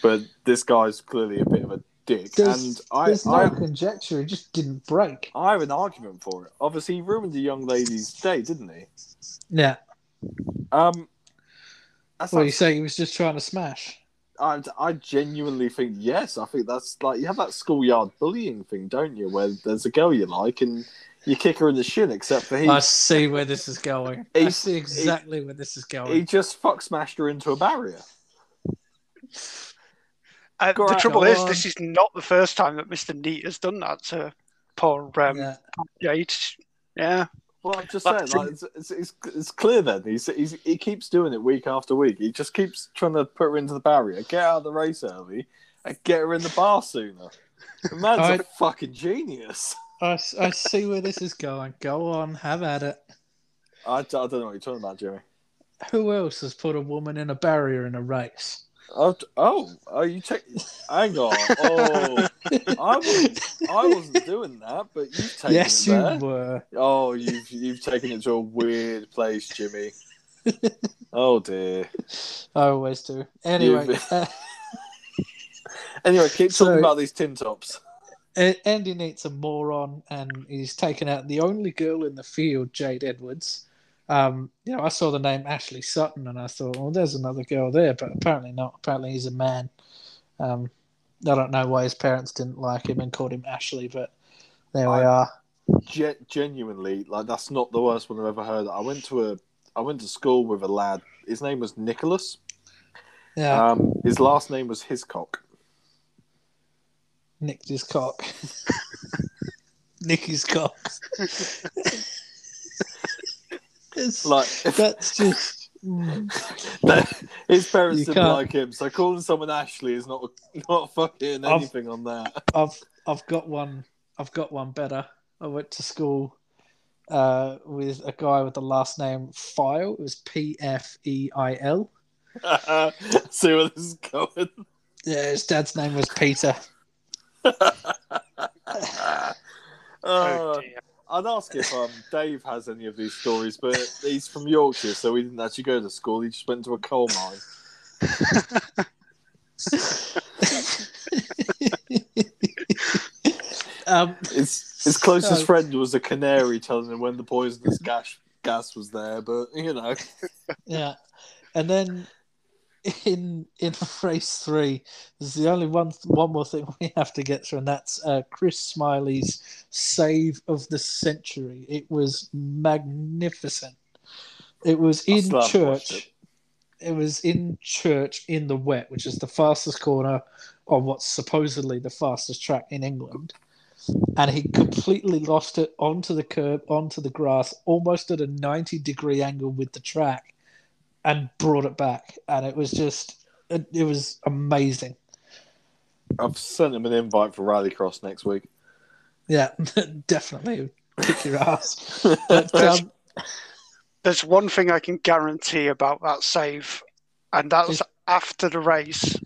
but this guy's clearly a bit of a dick, There's, and I, there's no I conjecture. It just didn't break. I have an argument for it. Obviously, he ruined a young lady's day, didn't he? Yeah. Um, that's Well, like- you say he was just trying to smash. I, I genuinely think yes. I think that's like you have that schoolyard bullying thing, don't you? Where there's a girl you like and you kick her in the shin. Except for he, I see where this is going. I see exactly where this is going. he just fuck smashed her into a barrier. Uh, the trouble go is, this is not the first time that Mr. Neate has done that to poor um, yeah. Jade. Yeah. Well, I'm just That's saying, like, it's, it's, it's, it's clear then. He's, he's, he keeps doing it week after week. He just keeps trying to put her into the barrier, get out of the race early, and get her in the bar sooner. The man's I- a fucking genius. I, I see where this is going. Go on, have at it. I, I don't know what you're talking about, Jimmy. Who else has put a woman in a barrier in a race? Oh, oh, oh you take. Hang on. Oh, I wasn't, I wasn't doing that, but you've taken yes, it you were. Oh, you've you've taken it to a weird place, Jimmy. oh dear. I always do. Anyway, uh, <laughs> Anyway, keep So- talking about these tin tops. Andy Neate's a moron, and he's taken out the only girl in the field, Jade Edwards. Um, you know, I saw the name Ashley Sutton, and I thought, well, there's another girl there, but apparently not. Apparently, he's a man. Um, I don't know why his parents didn't like him and called him Ashley, but there we are. Ge- genuinely, like that's not the worst one I've ever heard. I went to a, I went to school with a lad. His name was Nicholas. Yeah, Um, his last name was Hiscock. nicked his cock. <laughs> Nick his cock. <laughs> it's, Like <laughs> that's just. <laughs> his parents You didn't can't- like him, so calling someone Ashley is not <laughs> not fucking I've- anything on that. I've I've got one. I've got one better. I went to school uh, with a guy with the last name File. It was P F E I L. See where this is going. Yeah, his dad's name was Peter. Oh, Uh, dear. I'd ask if um, Dave has any of these stories, but he's from Yorkshire, so he didn't actually go to school. He just went to a coal mine. um, His his closest friend was a canary telling him when the poisonous gas gas was there, but you know. yeah, and then in in <laughs> race three, there's the only one one more thing we have to get through, and that's uh, Chris Smiley's save of the century. It was magnificent. It was in church. It was in church in the wet, which is the fastest corner on what's supposedly the fastest track in England. and he completely lost it onto the curb, onto the grass, almost at a 90 degree angle with the track, and brought it back. And it was just, it, it was amazing. I've sent him an invite for Rallycross next week. Yeah, <laughs> definitely kick your <laughs> ass. But, um, There's one thing I can guarantee about that save, and that was after the race.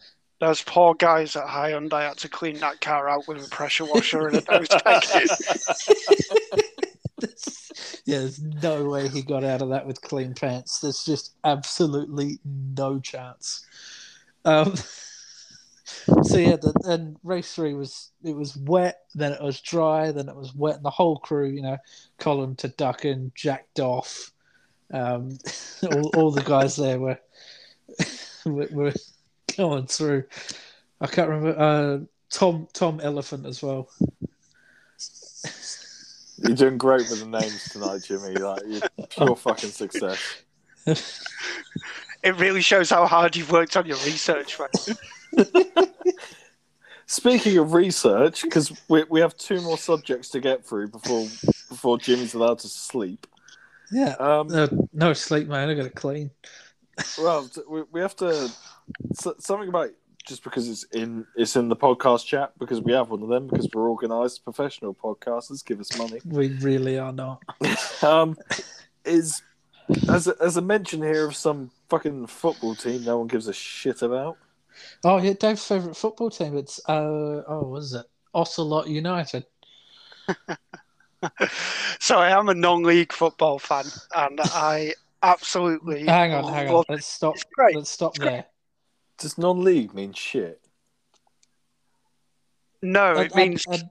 Those poor guys at Hyundai had to clean that car out with a pressure washer and a nose <laughs> packet. Yeah, <laughs> there's no way he got out of that with clean pants. There's just absolutely no chance. Um, <laughs> so yeah, the, and race three was it was wet, then it was dry, then it was wet, and the whole crew, you know, Colin to Duckin, Jack Doff, um, <laughs> all, all the guys there were, were going through. I can't remember uh, Tom Tom Elephant as well. You're doing great with the names tonight, Jimmy. Like you're pure fucking success. It really shows how hard you've worked on your research, man. <laughs> Speaking of research, because we, we have two more subjects to get through before before Jimmy's allowed to sleep. Yeah, Um, uh, no sleep, man. I got to clean. well, we, we have to so, something about just because it's in it's in the podcast chat because we have one of them because we're organised professional podcasters. Give us money. We really are not. <laughs> Um, is as a, as a mention here of some fucking football team no one gives a shit about. Oh yeah, Dave's favourite football team. It's uh oh, what is it? Ocelot United. So I am a non-league football fan, and I absolutely Hang on, hang on. love- Let's stop. It's great. Let's stop there. Does non-league mean shit? No, And, it means and, and,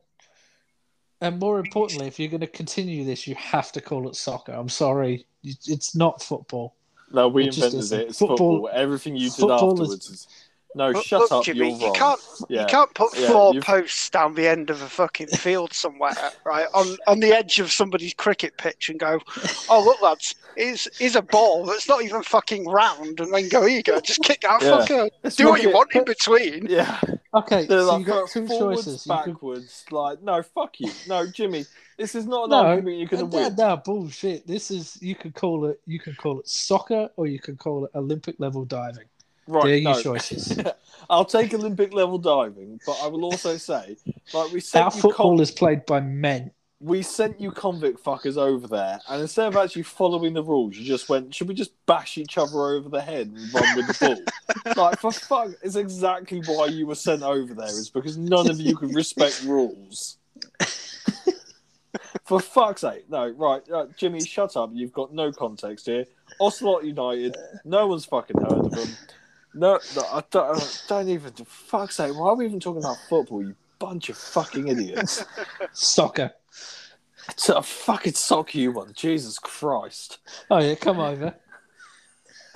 and more importantly, if you're going to continue this, you have to call it soccer. I'm sorry, it's not football. No, we It invented it. It's football. Football- Everything you did football is- afterwards is. No, Look- shut look, up. Jimmy, you're you can't Yeah. you can't put Yeah, four you've- posts down the end of a fucking field somewhere, right? On on the edge of somebody's cricket pitch and go, Oh look lads, is is a ball that's not even fucking round and then go, Here you go, just kick that Yeah. fucker. Let's Do what you it- want in between. Yeah, Okay, they're so like you got two forwards, choices. You could, backwards. Like, no, fuck you. No, Jimmy, this is not an no, argument you're going to win. no, bullshit. This is you could call it. You could call it soccer, or you can call it Olympic level diving. Right, There are no. your choices. <laughs> I'll take Olympic level diving, but I will also say, like, we sent Our football con- is played by men. We sent you convict fuckers over there, and instead of actually following the rules, you just went, should we just bash each other over the head and run with the ball? <laughs> like, for fuck, it's exactly why you were sent over there, is because none of you could respect rules. <laughs> for fuck's sake. No, right, uh, Jimmy, shut up. You've got no context here. Ocelot United, no one's fucking heard of them. No, no I don't, I don't even, for fuck's sake, why are we even talking about football, you bunch of fucking idiots? Soccer. It's a fucking sock you one. Jesus Christ. Oh yeah, come over. <laughs>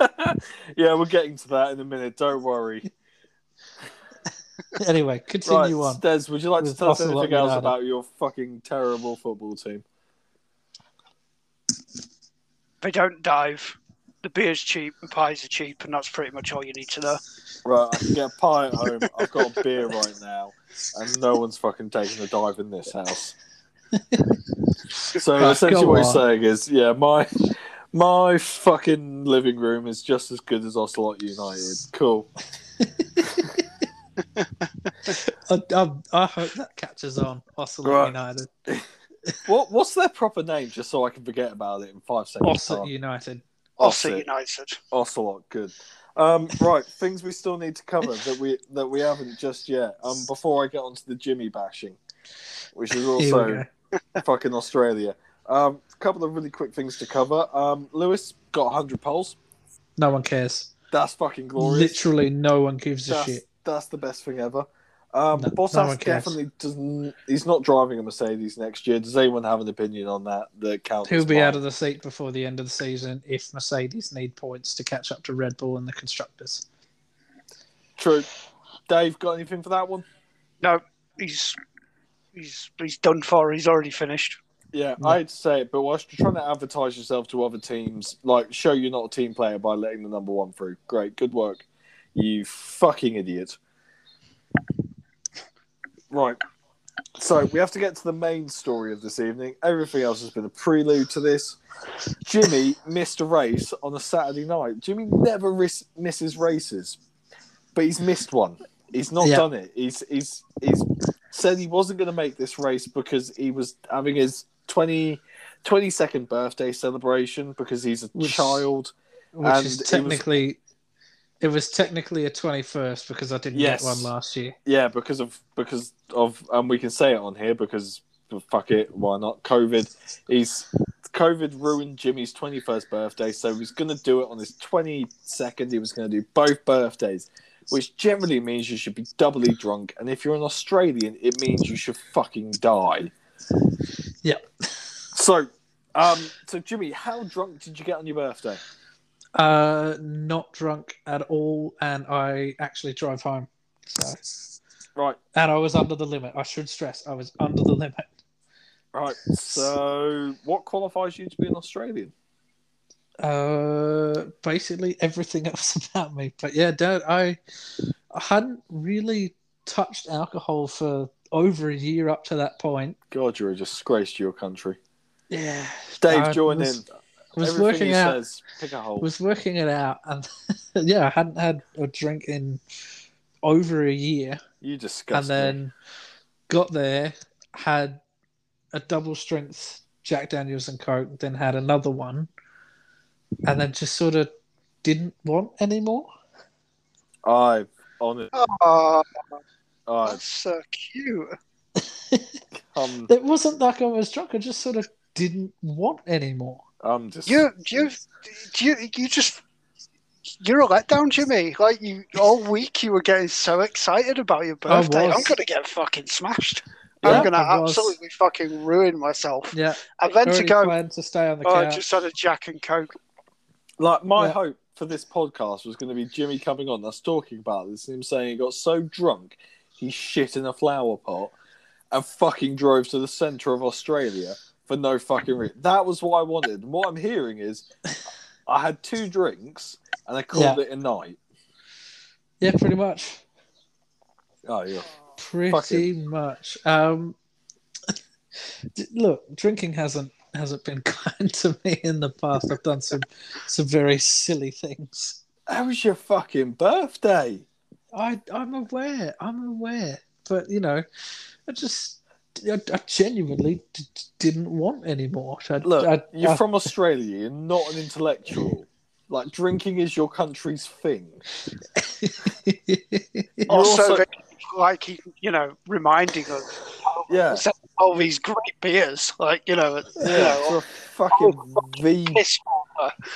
yeah, we're getting to that in a minute. Don't worry. <laughs> Anyway, continue right, on. Des, would you like to tell us anything else United. about your fucking terrible football team? They don't dive. The beer's cheap, the pies are cheap, and that's pretty much all you need to know. Right, I can get a pie at home. I've got a beer right now, and no one's fucking taking a dive in this house. <laughs> So Right, essentially, what you're saying is, yeah, my my fucking living room is just as good as Ocelot United. Cool. <laughs> I, I, I hope that catches on. Ocelot Right. United. <laughs> What what's their proper name, just so I can forget about it in five seconds? Ocelot? United. Ossett Ossett. United. Ocelot, good. Um, right, things we still need to cover that we that we haven't just yet. Um, before I get onto the Jimmy bashing, which is Here we also go. <laughs> fucking Australia. Um, a couple of really quick things to cover. Um, Lewis got 100 poles. No one cares. That's fucking glorious. Literally, no one gives a shit. that's the best thing ever. Um, No- Bottas no definitely doesn't. He's not driving a Mercedes next year. Does anyone have an opinion on that? That counts. He'll be mine? out of the seat before the end of the season if Mercedes need points to catch up to Red Bull and the constructors. True. Dave, got anything for that one? No, he's he's he's done for. He's already finished. Yeah, No. I hate to say it, but whilst you're trying to advertise yourself to other teams, like show you're not a team player by letting the number one through. Great, good work. You fucking idiot. Right. So we have to get to the main story of this evening. Everything else has been a prelude to this. Jimmy missed a race on a Saturday night. Jimmy never ris- misses races, but he's missed one. He's not Yeah. done it. He's he's he's said he wasn't going to make this race because he was having his 20, 22nd birthday celebration because he's a Which- child. Which And is it was- technically, it was, technically a twenty-first because I didn't Yes. get one last year. Yeah, because of because of and we can say it on here because fuck it, why not? COVID. He's COVID ruined Jimmy's twenty first birthday, so he's gonna do it on his twenty second. He was gonna do both birthdays, which generally means you should be doubly drunk, and if you're an Australian, it means you should fucking die. Yeah. So, um, so Jimmy, how drunk did you get on your birthday? Uh, not drunk at all, and I actually drove home. So, Right, and I was under the limit. I should stress, I was under the limit. right. So, what qualifies you to be an Australian? Uh, basically everything <laughs> else about me. But yeah, Dad, I, I hadn't really touched alcohol for over a year up to that point. God, you're a disgrace to your country. Yeah, Dave, I join was- in. was Everything working out. says, pick a hole. was working it out, and <laughs> yeah, I hadn't had a drink in over a year, You disgust and me. then got there, had a double strength Jack Daniels and Coke, then had another one, and then just sort of didn't want any more. I've on. Oh, ah, I've that's so cute. come. <laughs> It wasn't like I was drunk; I just sort of didn't want any more. I'm just. You, you, you, you just. You're a letdown, Jimmy. Like you, all week you were getting so excited about your I birthday. was. I'm gonna get fucking smashed. Yeah, I'm gonna I was. absolutely fucking ruin myself. Yeah, And then to already go, planned to stay on the oh, I couch. just had a Jack and Coke. Like my Yeah. hope for this podcast was going to be Jimmy coming on, us talking about this, and him saying he got so drunk he shit in a flower pot and fucking drove to the centre of Australia for no fucking reason. That was what I wanted. And what I'm hearing is I had two drinks and I called Yeah. it a night. Yeah, pretty much. Oh yeah. Pretty much. Um, <laughs> look, drinking hasn't hasn't been <laughs> kind to me in the past. I've done some some very silly things. How was your fucking birthday? I I'm aware. I'm aware. But you know, I just I, I genuinely d- d- didn't want any more. I, Look, I, you're I- from Australia. You're not an intellectual. Like drinking is your country's thing. <laughs> You're Also, also- they- like he, you know, reminding us Yeah, all these great beers, like you know, you yeah. know, a fucking V.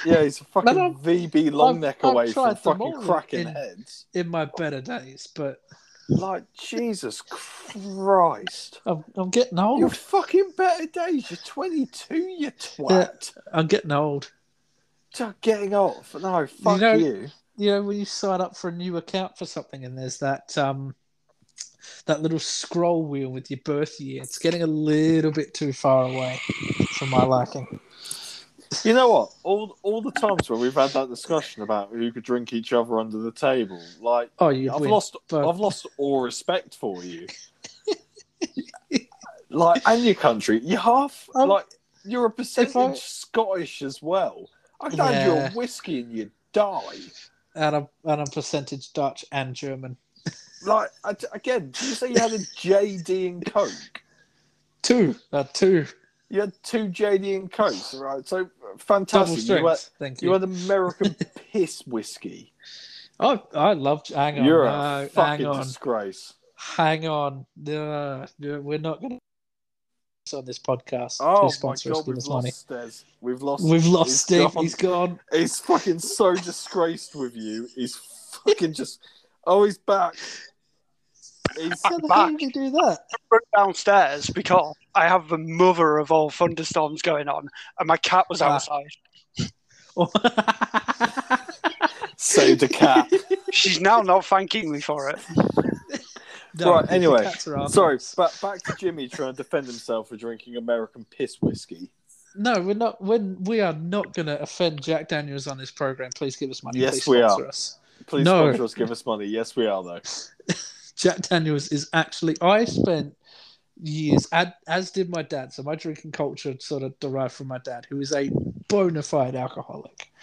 Yeah, he's a fucking Man, I've- VB long neck I've away from tried them fucking cracking in- heads. in my better days, but Like Jesus Christ! I'm, I'm getting old. You're fucking better days. You're 22. You twat. I'm getting old. Just getting old. No, fuck know- you. you know when you sign up for a new account for something and there's that um that little scroll wheel with your birth year it's getting a little bit too far away for my liking You know what? All all the times where we've had that discussion about who could drink each other under the table, like oh you I've win. lost but- I've lost all respect for you. like and your country. You half Um, like you're a percentage I- Scottish as well. I could hand you a Yeah. whiskey and you'd die. and I'm, and I'm percentage Dutch and German Like again, did you say you had a JD and Coke? two uh, two You had two JD and Cokes, right? So fantastic. You had, thank you you, had American <laughs> piss whiskey. oh I love hang on You're a no, fucking hang on disgrace. hang on no, no, we're not gonna on this podcast Oh my god, we've lost money Stez. We've lost. we've lost he's Steve gone. he's gone He's fucking so disgraced with you. He's fucking just. Oh, he's back. He's how the hell back. did you do that run downstairs because I have the mother of all thunderstorms going on, and my cat was Ah. outside. <laughs> saved a cat. She's now not thanking me for it. <laughs> No, Right, anyway, cats are Sorry, assholes. but back to Jimmy trying to defend himself for drinking American piss whiskey. No, we're not. When we are not going to offend Jack Daniels on this program. Please give us money. Yes, Please we are. us. Please No. sponsor us, give us money. Yes, we are though. <laughs> Jack Daniels is actually. I spent years, as did my dad. So my drinking culture sort of derived from my dad, who is a bona fide alcoholic. <laughs>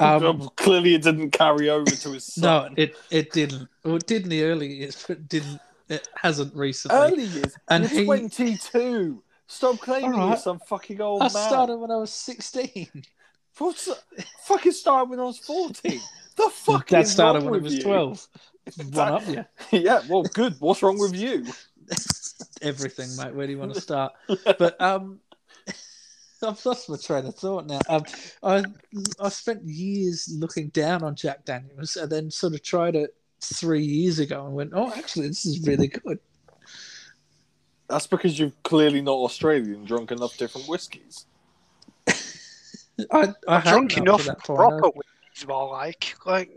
Um, Clearly, it didn't carry over to his <laughs> son. No, it it didn't. Well, it did in the early years, but didn't. It hasn't recently. Early years, And he- 22. Stop claiming All you're some fucking old I man. started when I was sixteen. What's fucking started when I was 14. The <laughs> fuck is started when I with was you? twelve. <laughs> One up you. <laughs> yeah, well, good. What's wrong with you? Everything, mate. Where do you want to start? But um, I've lost my train of thought now. Um, I I spent years looking down on Jack Daniels, and then sort of tried it three years ago, and went, "Oh, actually, this is really good." That's because you're clearly not Australian, drunk enough different whiskies. I I I've drunk enough to that point. proper whiskey, more like like.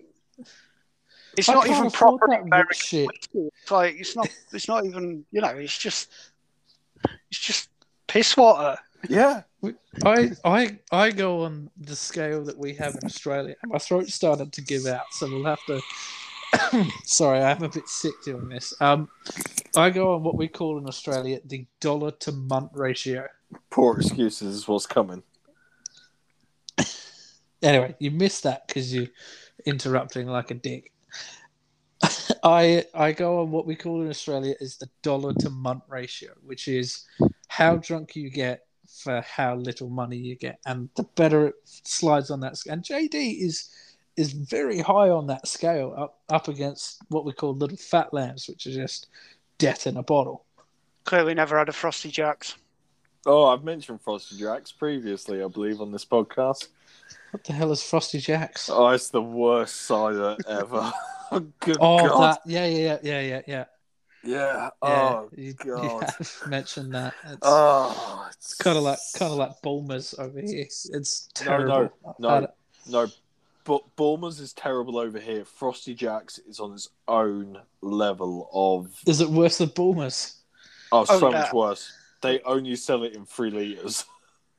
It's I not even proper American shit. whiskey. It's like it's not. It's not even. You know. It's just. It's just piss water. Yeah. I I I go on the scale that we have in Australia. My throat's started to give out, so we'll have to. <coughs> Sorry, I'm a bit sick doing this. Um, I go on what we call in Australia the dollar to month ratio. Poor excuses is what's coming. Anyway, you missed that because you're interrupting like a dick. <laughs> I I go on what we call in Australia is the dollar to month ratio, which is how drunk you get for how little money you get, and the better it slides on that. sc- And JD is is very high on that scale, up up against what we call little fat lambs, which are just death in a bottle. Clearly, never had a frosty jacks. Oh, I've mentioned Frosty Jacks previously, I believe, on this podcast. What the hell is Frosty Jacks? Oh, it's the worst cider ever. <laughs> Good Oh, God. that yeah, yeah, yeah, yeah, yeah, Yeah. yeah. Oh, you, you <laughs> God. have <laughs> mentioned that. It's oh, it's kind of like kind of like Bulmers over here. It's terrible. no, I've no. No, but Bulmer's is terrible over here. Frosty Jacks is on its own level of. Is it worse than Bulmers? Oh, Oh, so yeah. much worse. They only sell it in three liters.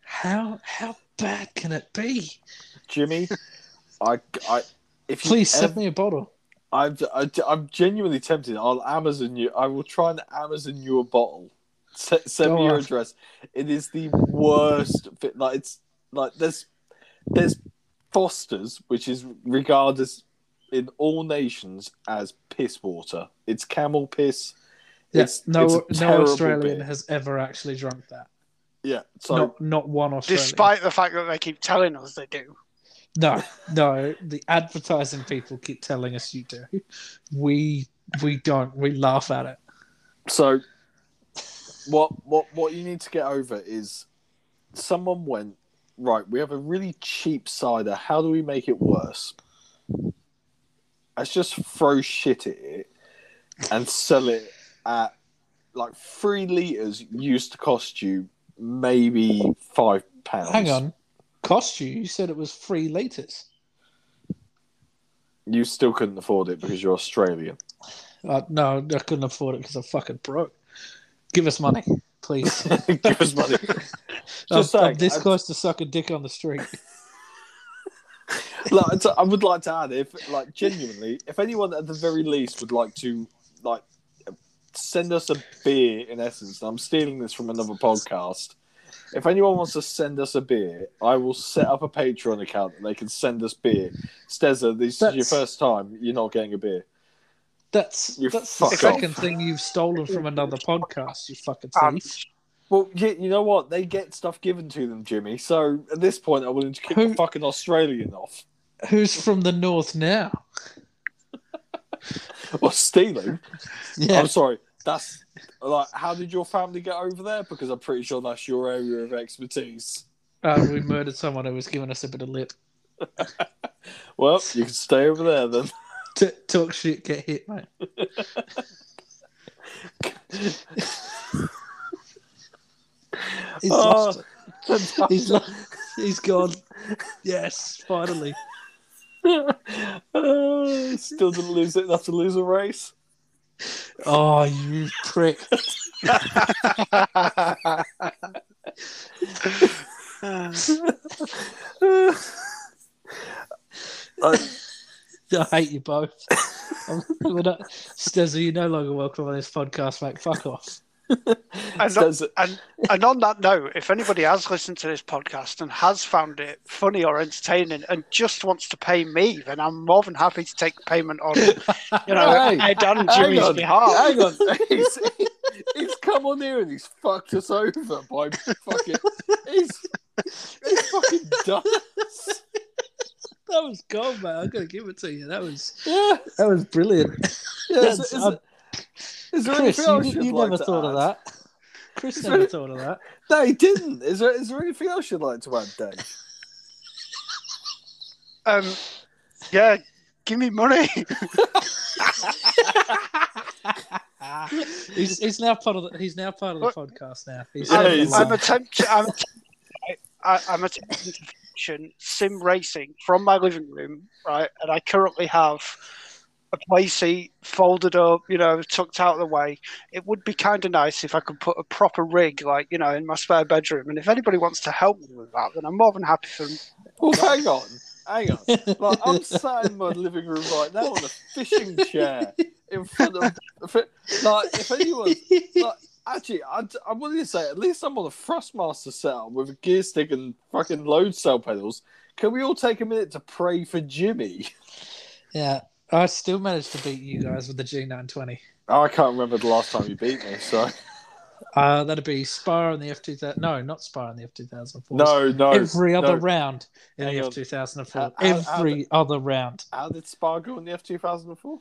How how bad can it be? Jimmy, I, I, if you Please ever- send me a bottle. I'm, I, I'm genuinely tempted. I'll Amazon you. I will try and Amazon you a bottle. S- send Go me your address. It is the worst. Fit. Like it's like there's there's Foster's, which is regarded in all nations as piss water. It's camel piss. Yeah, no no Australian beer. has ever actually drunk that. Yeah. So not not one Australian. Despite the fact that they keep telling us they do. No, no. The advertising people keep telling us you do. We we don't. We laugh at it. So, what what what you need to get over is someone went right. We have a really cheap cider. How do we make it worse? Let's just throw shit at it and sell it at like three liters. Used to cost you maybe five pounds. Hang on. Cost you? You said it was three liters. you still couldn't afford it because you're Australian. Uh, no, I couldn't afford it because I'm fucking broke. Give us money, please. <laughs> Give us money. <laughs> I'm, Just saying, I'm this I- close to suck a dick on the street. <laughs> like, I would like to add, if like genuinely, if anyone at the very least would like to like send us a beer, in essence, I'm stealing this from another podcast. If anyone wants to send us a beer, I will set up a Patreon account and they can send us beer. Stezza, this is your first time. You're not getting a beer. That's You that's the second off. thing you've stolen from another podcast. You fucking Um, thief. Well, you, you know what? They get stuff given to them, Jimmy. So at this point, I'm willing to kick Who- the fucking Australian off. Who's from the north now? <laughs> Well, stealing. Yeah, I'm sorry. That's like, how did your family get over there? Because I'm pretty sure that's your area of expertise. uh, we murdered someone who was giving us a bit of lip. <laughs> Well, you can stay over there then. <laughs> T- talk shit, get hit, mate. He's Oh. lost. He's lo- he's gone. Yes, finally. Uh, <laughs> still didn't lose it enough to lose a race. Oh, you prick! Uh, <laughs> I hate you both. Stezza, you're no longer welcome on this podcast, mate. Fuck off. And, <laughs> Says- and and on that note, if anybody has listened to this podcast and has found it funny or entertaining and just wants to pay me, then I'm more than happy to take payment on, <laughs> you know, Hey, Ed and hang Jimmy's on, behalf. hang on. He's, he's come on here and he's fucked us over by fucking. He's, he's fucking done us. That was gold, man. I'm gonna give it to you. That was Yeah. that was brilliant. <laughs> yeah is, That's- is, um, is there Chris, anything you, else you you'd like never to thought of add? that. Chris Is never there- thought of that. No, he didn't. Is there, is there anything else you'd like to add, Dave? Um, yeah, give me money. <laughs> he's, he's now part of the he's now part of the What? podcast now. He's Yeah, on he's- I'm attempting. I'm, I, I'm attempting to function sim racing from my living room, right? And I currently have a play seat folded up, you know, tucked out of the way. It would be kind of nice if I could put a proper rig, like you know, in my spare bedroom. And if anybody wants to help me with that, then I'm more than happy for them. Well, oh, hang on. Hang on. Like, I'm sat in my living room right now on a fishing chair in front of. Like, if anyone. Like, actually, I'd, I'm willing to say at least I'm on a Thrustmaster setup with a gear stick and fucking load cell pedals. Can we all take a minute to pray for Jimmy? yeah, I still managed to beat you guys with the G920. Oh, I can't remember the last time you beat me, so. Uh, that'd be Spire on the F2000. No, not Spire on the F2004. No, no. every other no. round in Hang the on. F2004. How- how- how every other round, How did Spa go in the F2004?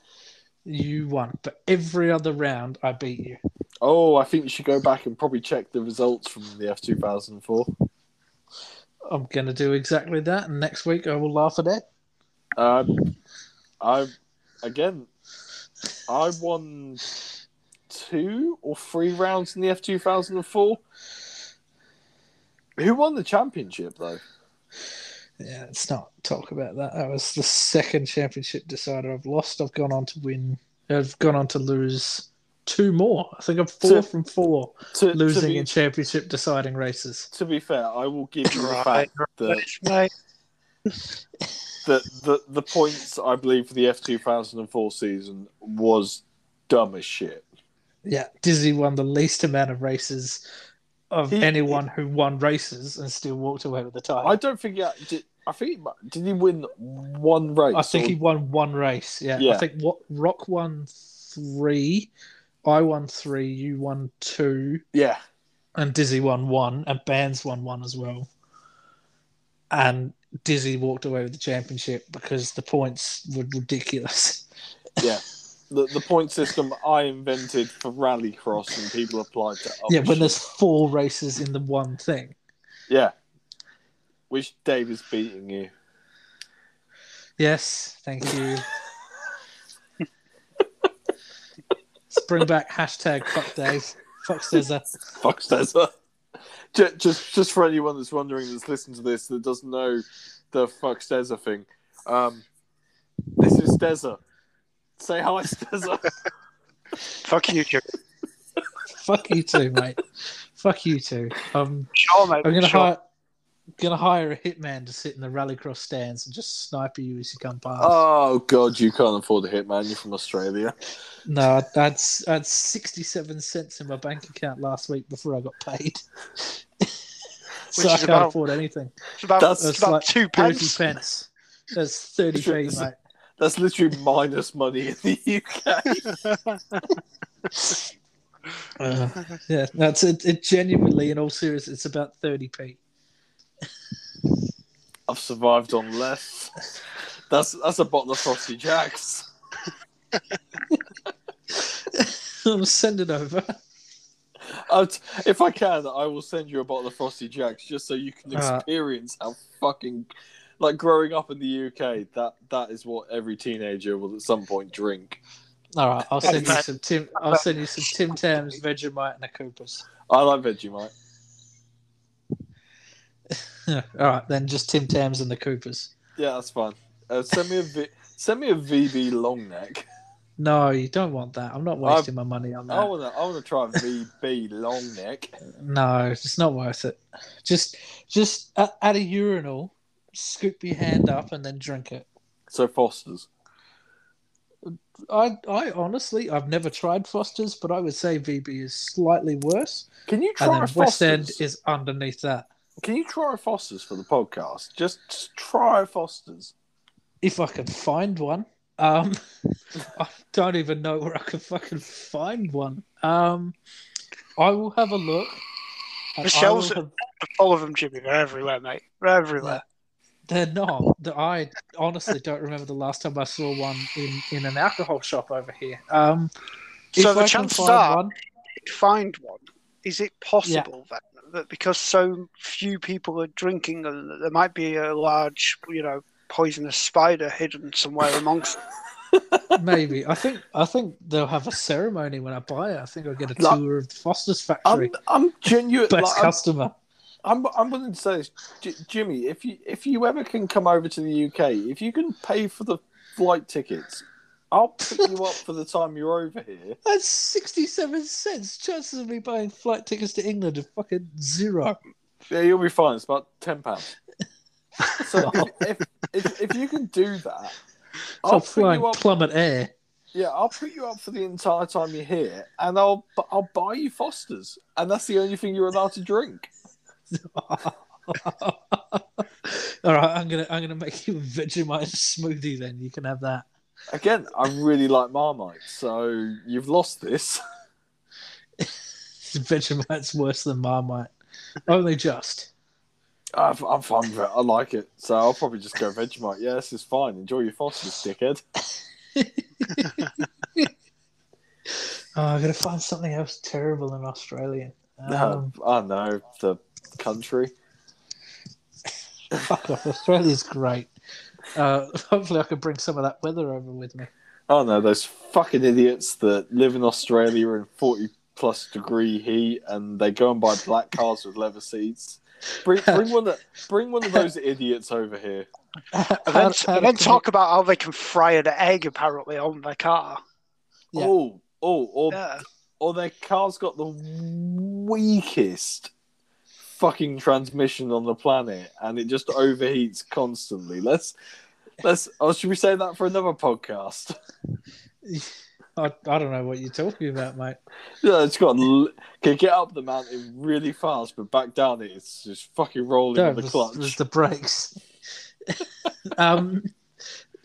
you won. But every other round, I beat you. Oh, I think you should go back and probably check the results from the F2004. I'm going to do exactly that, and next week I will laugh at it. Um, I again, I won two or three rounds in the F two thousand and four. Who won the championship though? Yeah, let's not talk about that. That was the second championship decider I've lost. I've gone on to win. I've gone on to lose two more. I think I'm four So- from four To, to losing be, in championship deciding races. to be fair, I will give you the Right, fact that, That the the points I believe for the F two thousand and four season was dumb as shit. Yeah, Dizzy won the least amount of races of He- anyone who won races and still walked away with the title. I don't think he, did. I think he- did he win one race? I think or- he won one race. Yeah, Yeah. I think what Rock won three, I won three, you won two, yeah. and Dizzy won one, and Bands won one as well. And Dizzy walked away with the championship because the points were ridiculous. <laughs> Yeah. The, the point system I invented for rallycross and people applied to yeah, when shit. there's four races in the one thing. Yeah. Which Dave is beating you. Yes, thank you. Let's bring back hashtag fuck Dave. Fuck Stezza. <laughs> Fuck Stezza. Just, just, just for anyone that's wondering that's listened to this that doesn't know the fuck Stezza thing, um, this is Stezza. Say hi, Stezza. <laughs> fuck you, Jim. Fuck you too, mate. Fuck you too. Um, Sure, mate. I'm gonna sure. hire, gonna hire a hitman to sit in the rallycross stands and just sniper you as you come past. oh god, you can't afford a hitman. You're from Australia. No, I I had, I had 67 cents in my bank account last week before I got paid. <laughs> so Which I can't about- afford anything. It's about, That's it's about like two 30 pence. pence. That's <laughs> 30 p, mate. That's literally minus money in the UK. <laughs> Uh, yeah, that's it, it. Genuinely, in all seriousness, it's about 30p. I've survived on less. That's that's a bottle of Frosty Jacks. <laughs> I'll send it over. I'd, if I can, I will send you a bottle of Frosty Jacks just so you can Uh, experience how fucking like growing up in the UK. That that is what every teenager will at some point drink. All right, I'll send you <laughs> some Tim. I'll send you some Tim Tams, Vegemite, and a Coopers. I like Vegemite. <laughs> All right, then just Tim Tams and the Coopers. Yeah, that's fine. Uh, send me a v- <laughs> send me a VB long neck. No, you don't want that. I'm not wasting my money on I that. wanna I wanna try a VB long neck. No, it's not worth it. Just, just at, at a urinal, scoop your hand up and then drink it. So Foster's. I, I honestly, I've never tried Foster's, but I would say VB is slightly worse, Can you try and try then West End is underneath that. Can you try Foster's for the podcast? Just, just try Foster's. If I can find one, um, <laughs> I don't even know where I can fucking find one. Um, I will have a look. and The I shelves will are- have- All of them, Jimmy. They're everywhere, mate. They're everywhere. They're not. I honestly don't remember the last time I saw one in, in an alcohol shop over here. Um, if So the I can chances find are- one, Find one. Is it possible then that because so few people are drinking, there might be a large, you know, poisonous spider hidden somewhere amongst? <laughs> maybe. I think I think they'll have a ceremony when I buy it. I think I'll get a Like- tour of the Foster's I'm, factory. I'm genuine. <laughs> Best like, customer. I'm, I'm willing to say this, J- Jimmy. If you, if you ever can come over to the UK, if you can pay for the flight tickets, I'll pick you up for the time you're over here. <laughs> That's sixty-seven cents. Chances of me buying flight tickets to England are fucking zero. Yeah, you'll be fine. It's about ten pounds. <laughs> So if, if, if you can do that, I'll put you up. plummet air. Yeah, I'll put you up for the entire time you're here, and I'll I'll buy you Foster's, and that's the only thing you're allowed to drink. <laughs> All right, I'm gonna I'm gonna make you a Vegemite smoothie. Then you can have that. Again, I really like Marmite, so you've lost this. <laughs> Vegemite's worse than Marmite. Only just. I've, I'm fine with it. I like it, so I'll probably just go Vegemite. Yeah, this is fine. Enjoy your Foster's, dickhead. <laughs> Oh, I'm gonna find something else terrible in Australian. Um, I know the country. fuck off. Australia's great. Uh, <laughs> hopefully, I can bring some of that weather over with me. Oh no, those fucking idiots that live in Australia in forty plus degree heat, and they go and buy black cars with leather seats. Bring, <laughs> bring one of bring one of those idiots over here. <laughs> And then, and then talk about how they can fry an egg apparently on their car. Yeah. Oh, oh, or Yeah. or their car's got the weakest fucking transmission on the planet, and it just overheats constantly. Let's let's. Oh, should we say that for another podcast? I, I don't know what you're talking about, mate. Yeah, it's got can get up the mountain really fast, but back down it, it's just fucking rolling No, with the clutch. it the brakes. <laughs> um,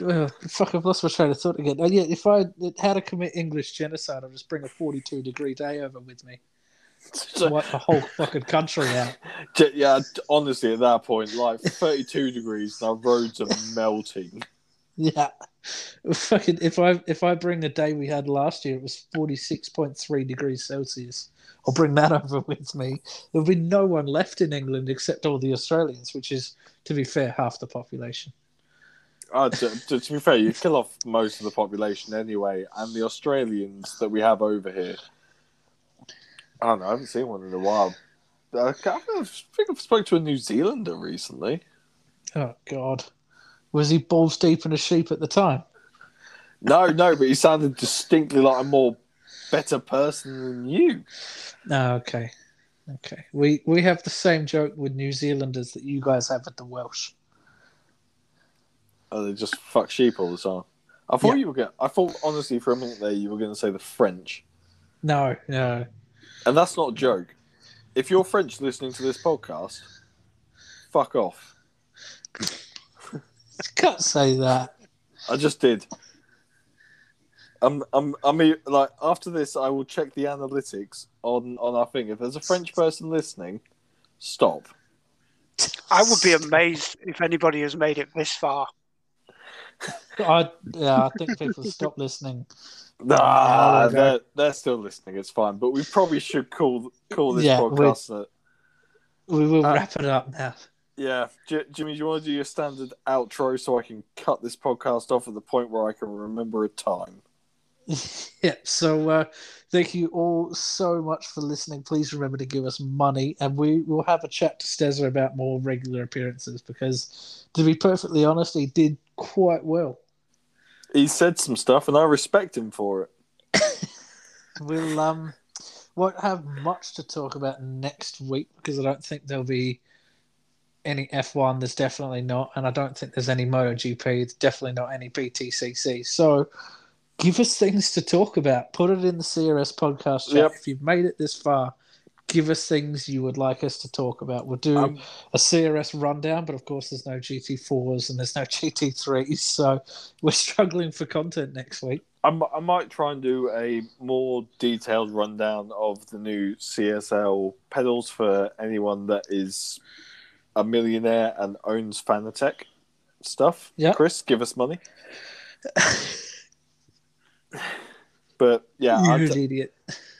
well, fuck, I've lost my train of thought again. Oh, yeah, if I had to commit English genocide, I'd just bring a 42 degree day over with me. So- Wipe the whole fucking country out. <laughs> Yeah, honestly, at that point, like 32 degrees, our roads are melting. Yeah. Fucking if I if I bring the day we had last year, it was forty six point three degrees Celsius. I'll bring that <laughs> over with me. There'll be no one left in England except all the Australians, which is, to be fair, half the population. Uh, to, to, to be fair, you kill off most of the population anyway, and the Australians that we have over here. I don't know, I haven't seen one in a while. Uh, I think I've spoke to a New Zealander recently. Oh God, was he balls deep in a sheep at the time? No, no, but he sounded distinctly like a more better person than you. No, okay, okay. We we have the same joke with New Zealanders that you guys have with the Welsh. Oh, they just fuck sheep all the time. I thought Yeah. you were going. I thought honestly for a minute there you were going to say the French, No, no. And that's not a joke. If you're French listening to this podcast, fuck off. Can't say that. I just did. I'm, I'm, I mean, like after this, I will check the analytics on on our thing. If there's a French person listening, stop. I would be amazed if anybody has made it this far. I yeah, I think people stop listening. Nah, go. they're, they're still listening. It's fine, but we probably should call call this Yeah, podcast. a- We will Uh, wrap it up now. yeah, J- Jimmy, do you want to do your standard outro so I can cut this podcast off at the point where I can remember a time? <laughs> yeah. So uh, thank you all so much for listening. Please remember to give us money, and we will have a chat to Stezza about more regular appearances because, to be perfectly honest, he did quite well. He said some stuff, and I respect him for it. <laughs> We'll um won't have much to talk about next week because I don't think there'll be any F1. There's definitely not, and I don't think there's any MotoGP. There's definitely not any BTCC. So give us things to talk about. Put it in the CRS podcast chat. Yep. If you've made it this far, give us things you would like us to talk about. We'll do Um, a CRS rundown, but of course, there's no GT4s and there's no GT3s, so we're struggling for content next week. I might try and do a more detailed rundown of the new CSL pedals for anyone that is a millionaire and owns Fanatec stuff. Yeah. Chris, give us money. But yeah, <laughs> you I'd- idiot.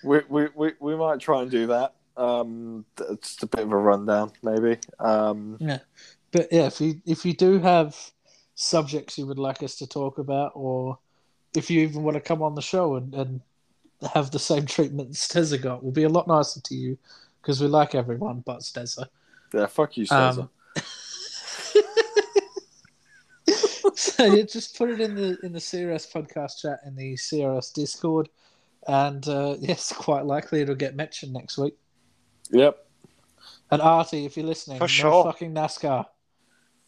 we, we, we, we might try and do that. Um, just a bit of a rundown, maybe. Um, yeah, But yeah, if you if you do have subjects you would like us to talk about, or if you even want to come on the show and, and have the same treatment Stezza got, we'll be a lot nicer to you because we like everyone but Stezza. yeah, fuck you, Stezza. Um, <laughs> so yeah, just put it in the in the CRS podcast chat in the CRS Discord, and uh, <laughs> yes, quite likely it'll get mentioned next week. Yep. And Artie, if you're listening, For no sure. fucking NASCAR.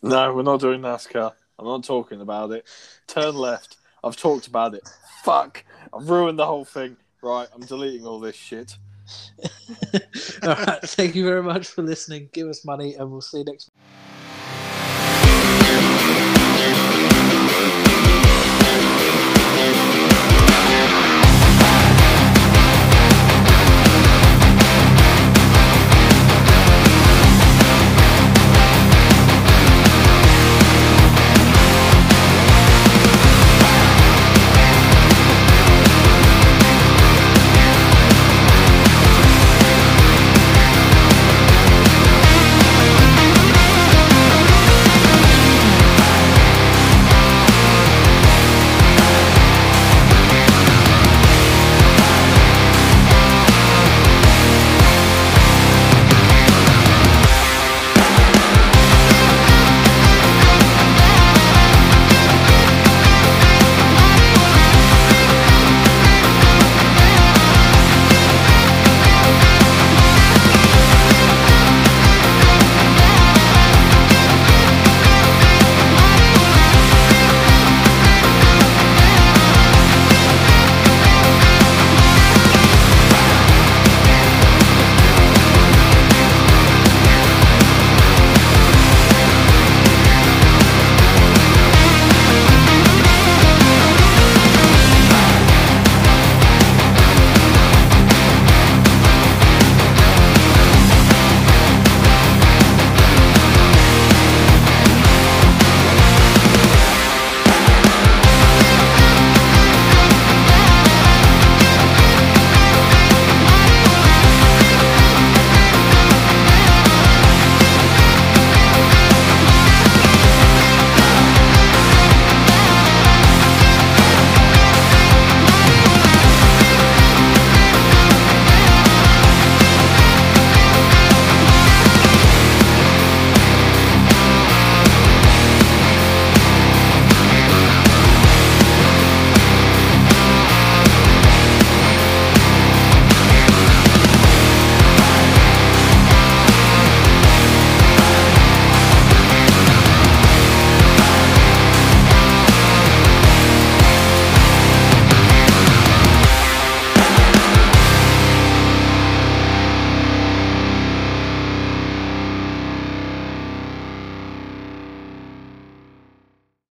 No, we're not doing NASCAR. I'm not talking about it. Turn left. I've talked about it. Fuck. I've ruined the whole thing. Right, I'm deleting all this shit. <laughs> All right, thank you very much for listening. Give us money, and we'll see you next.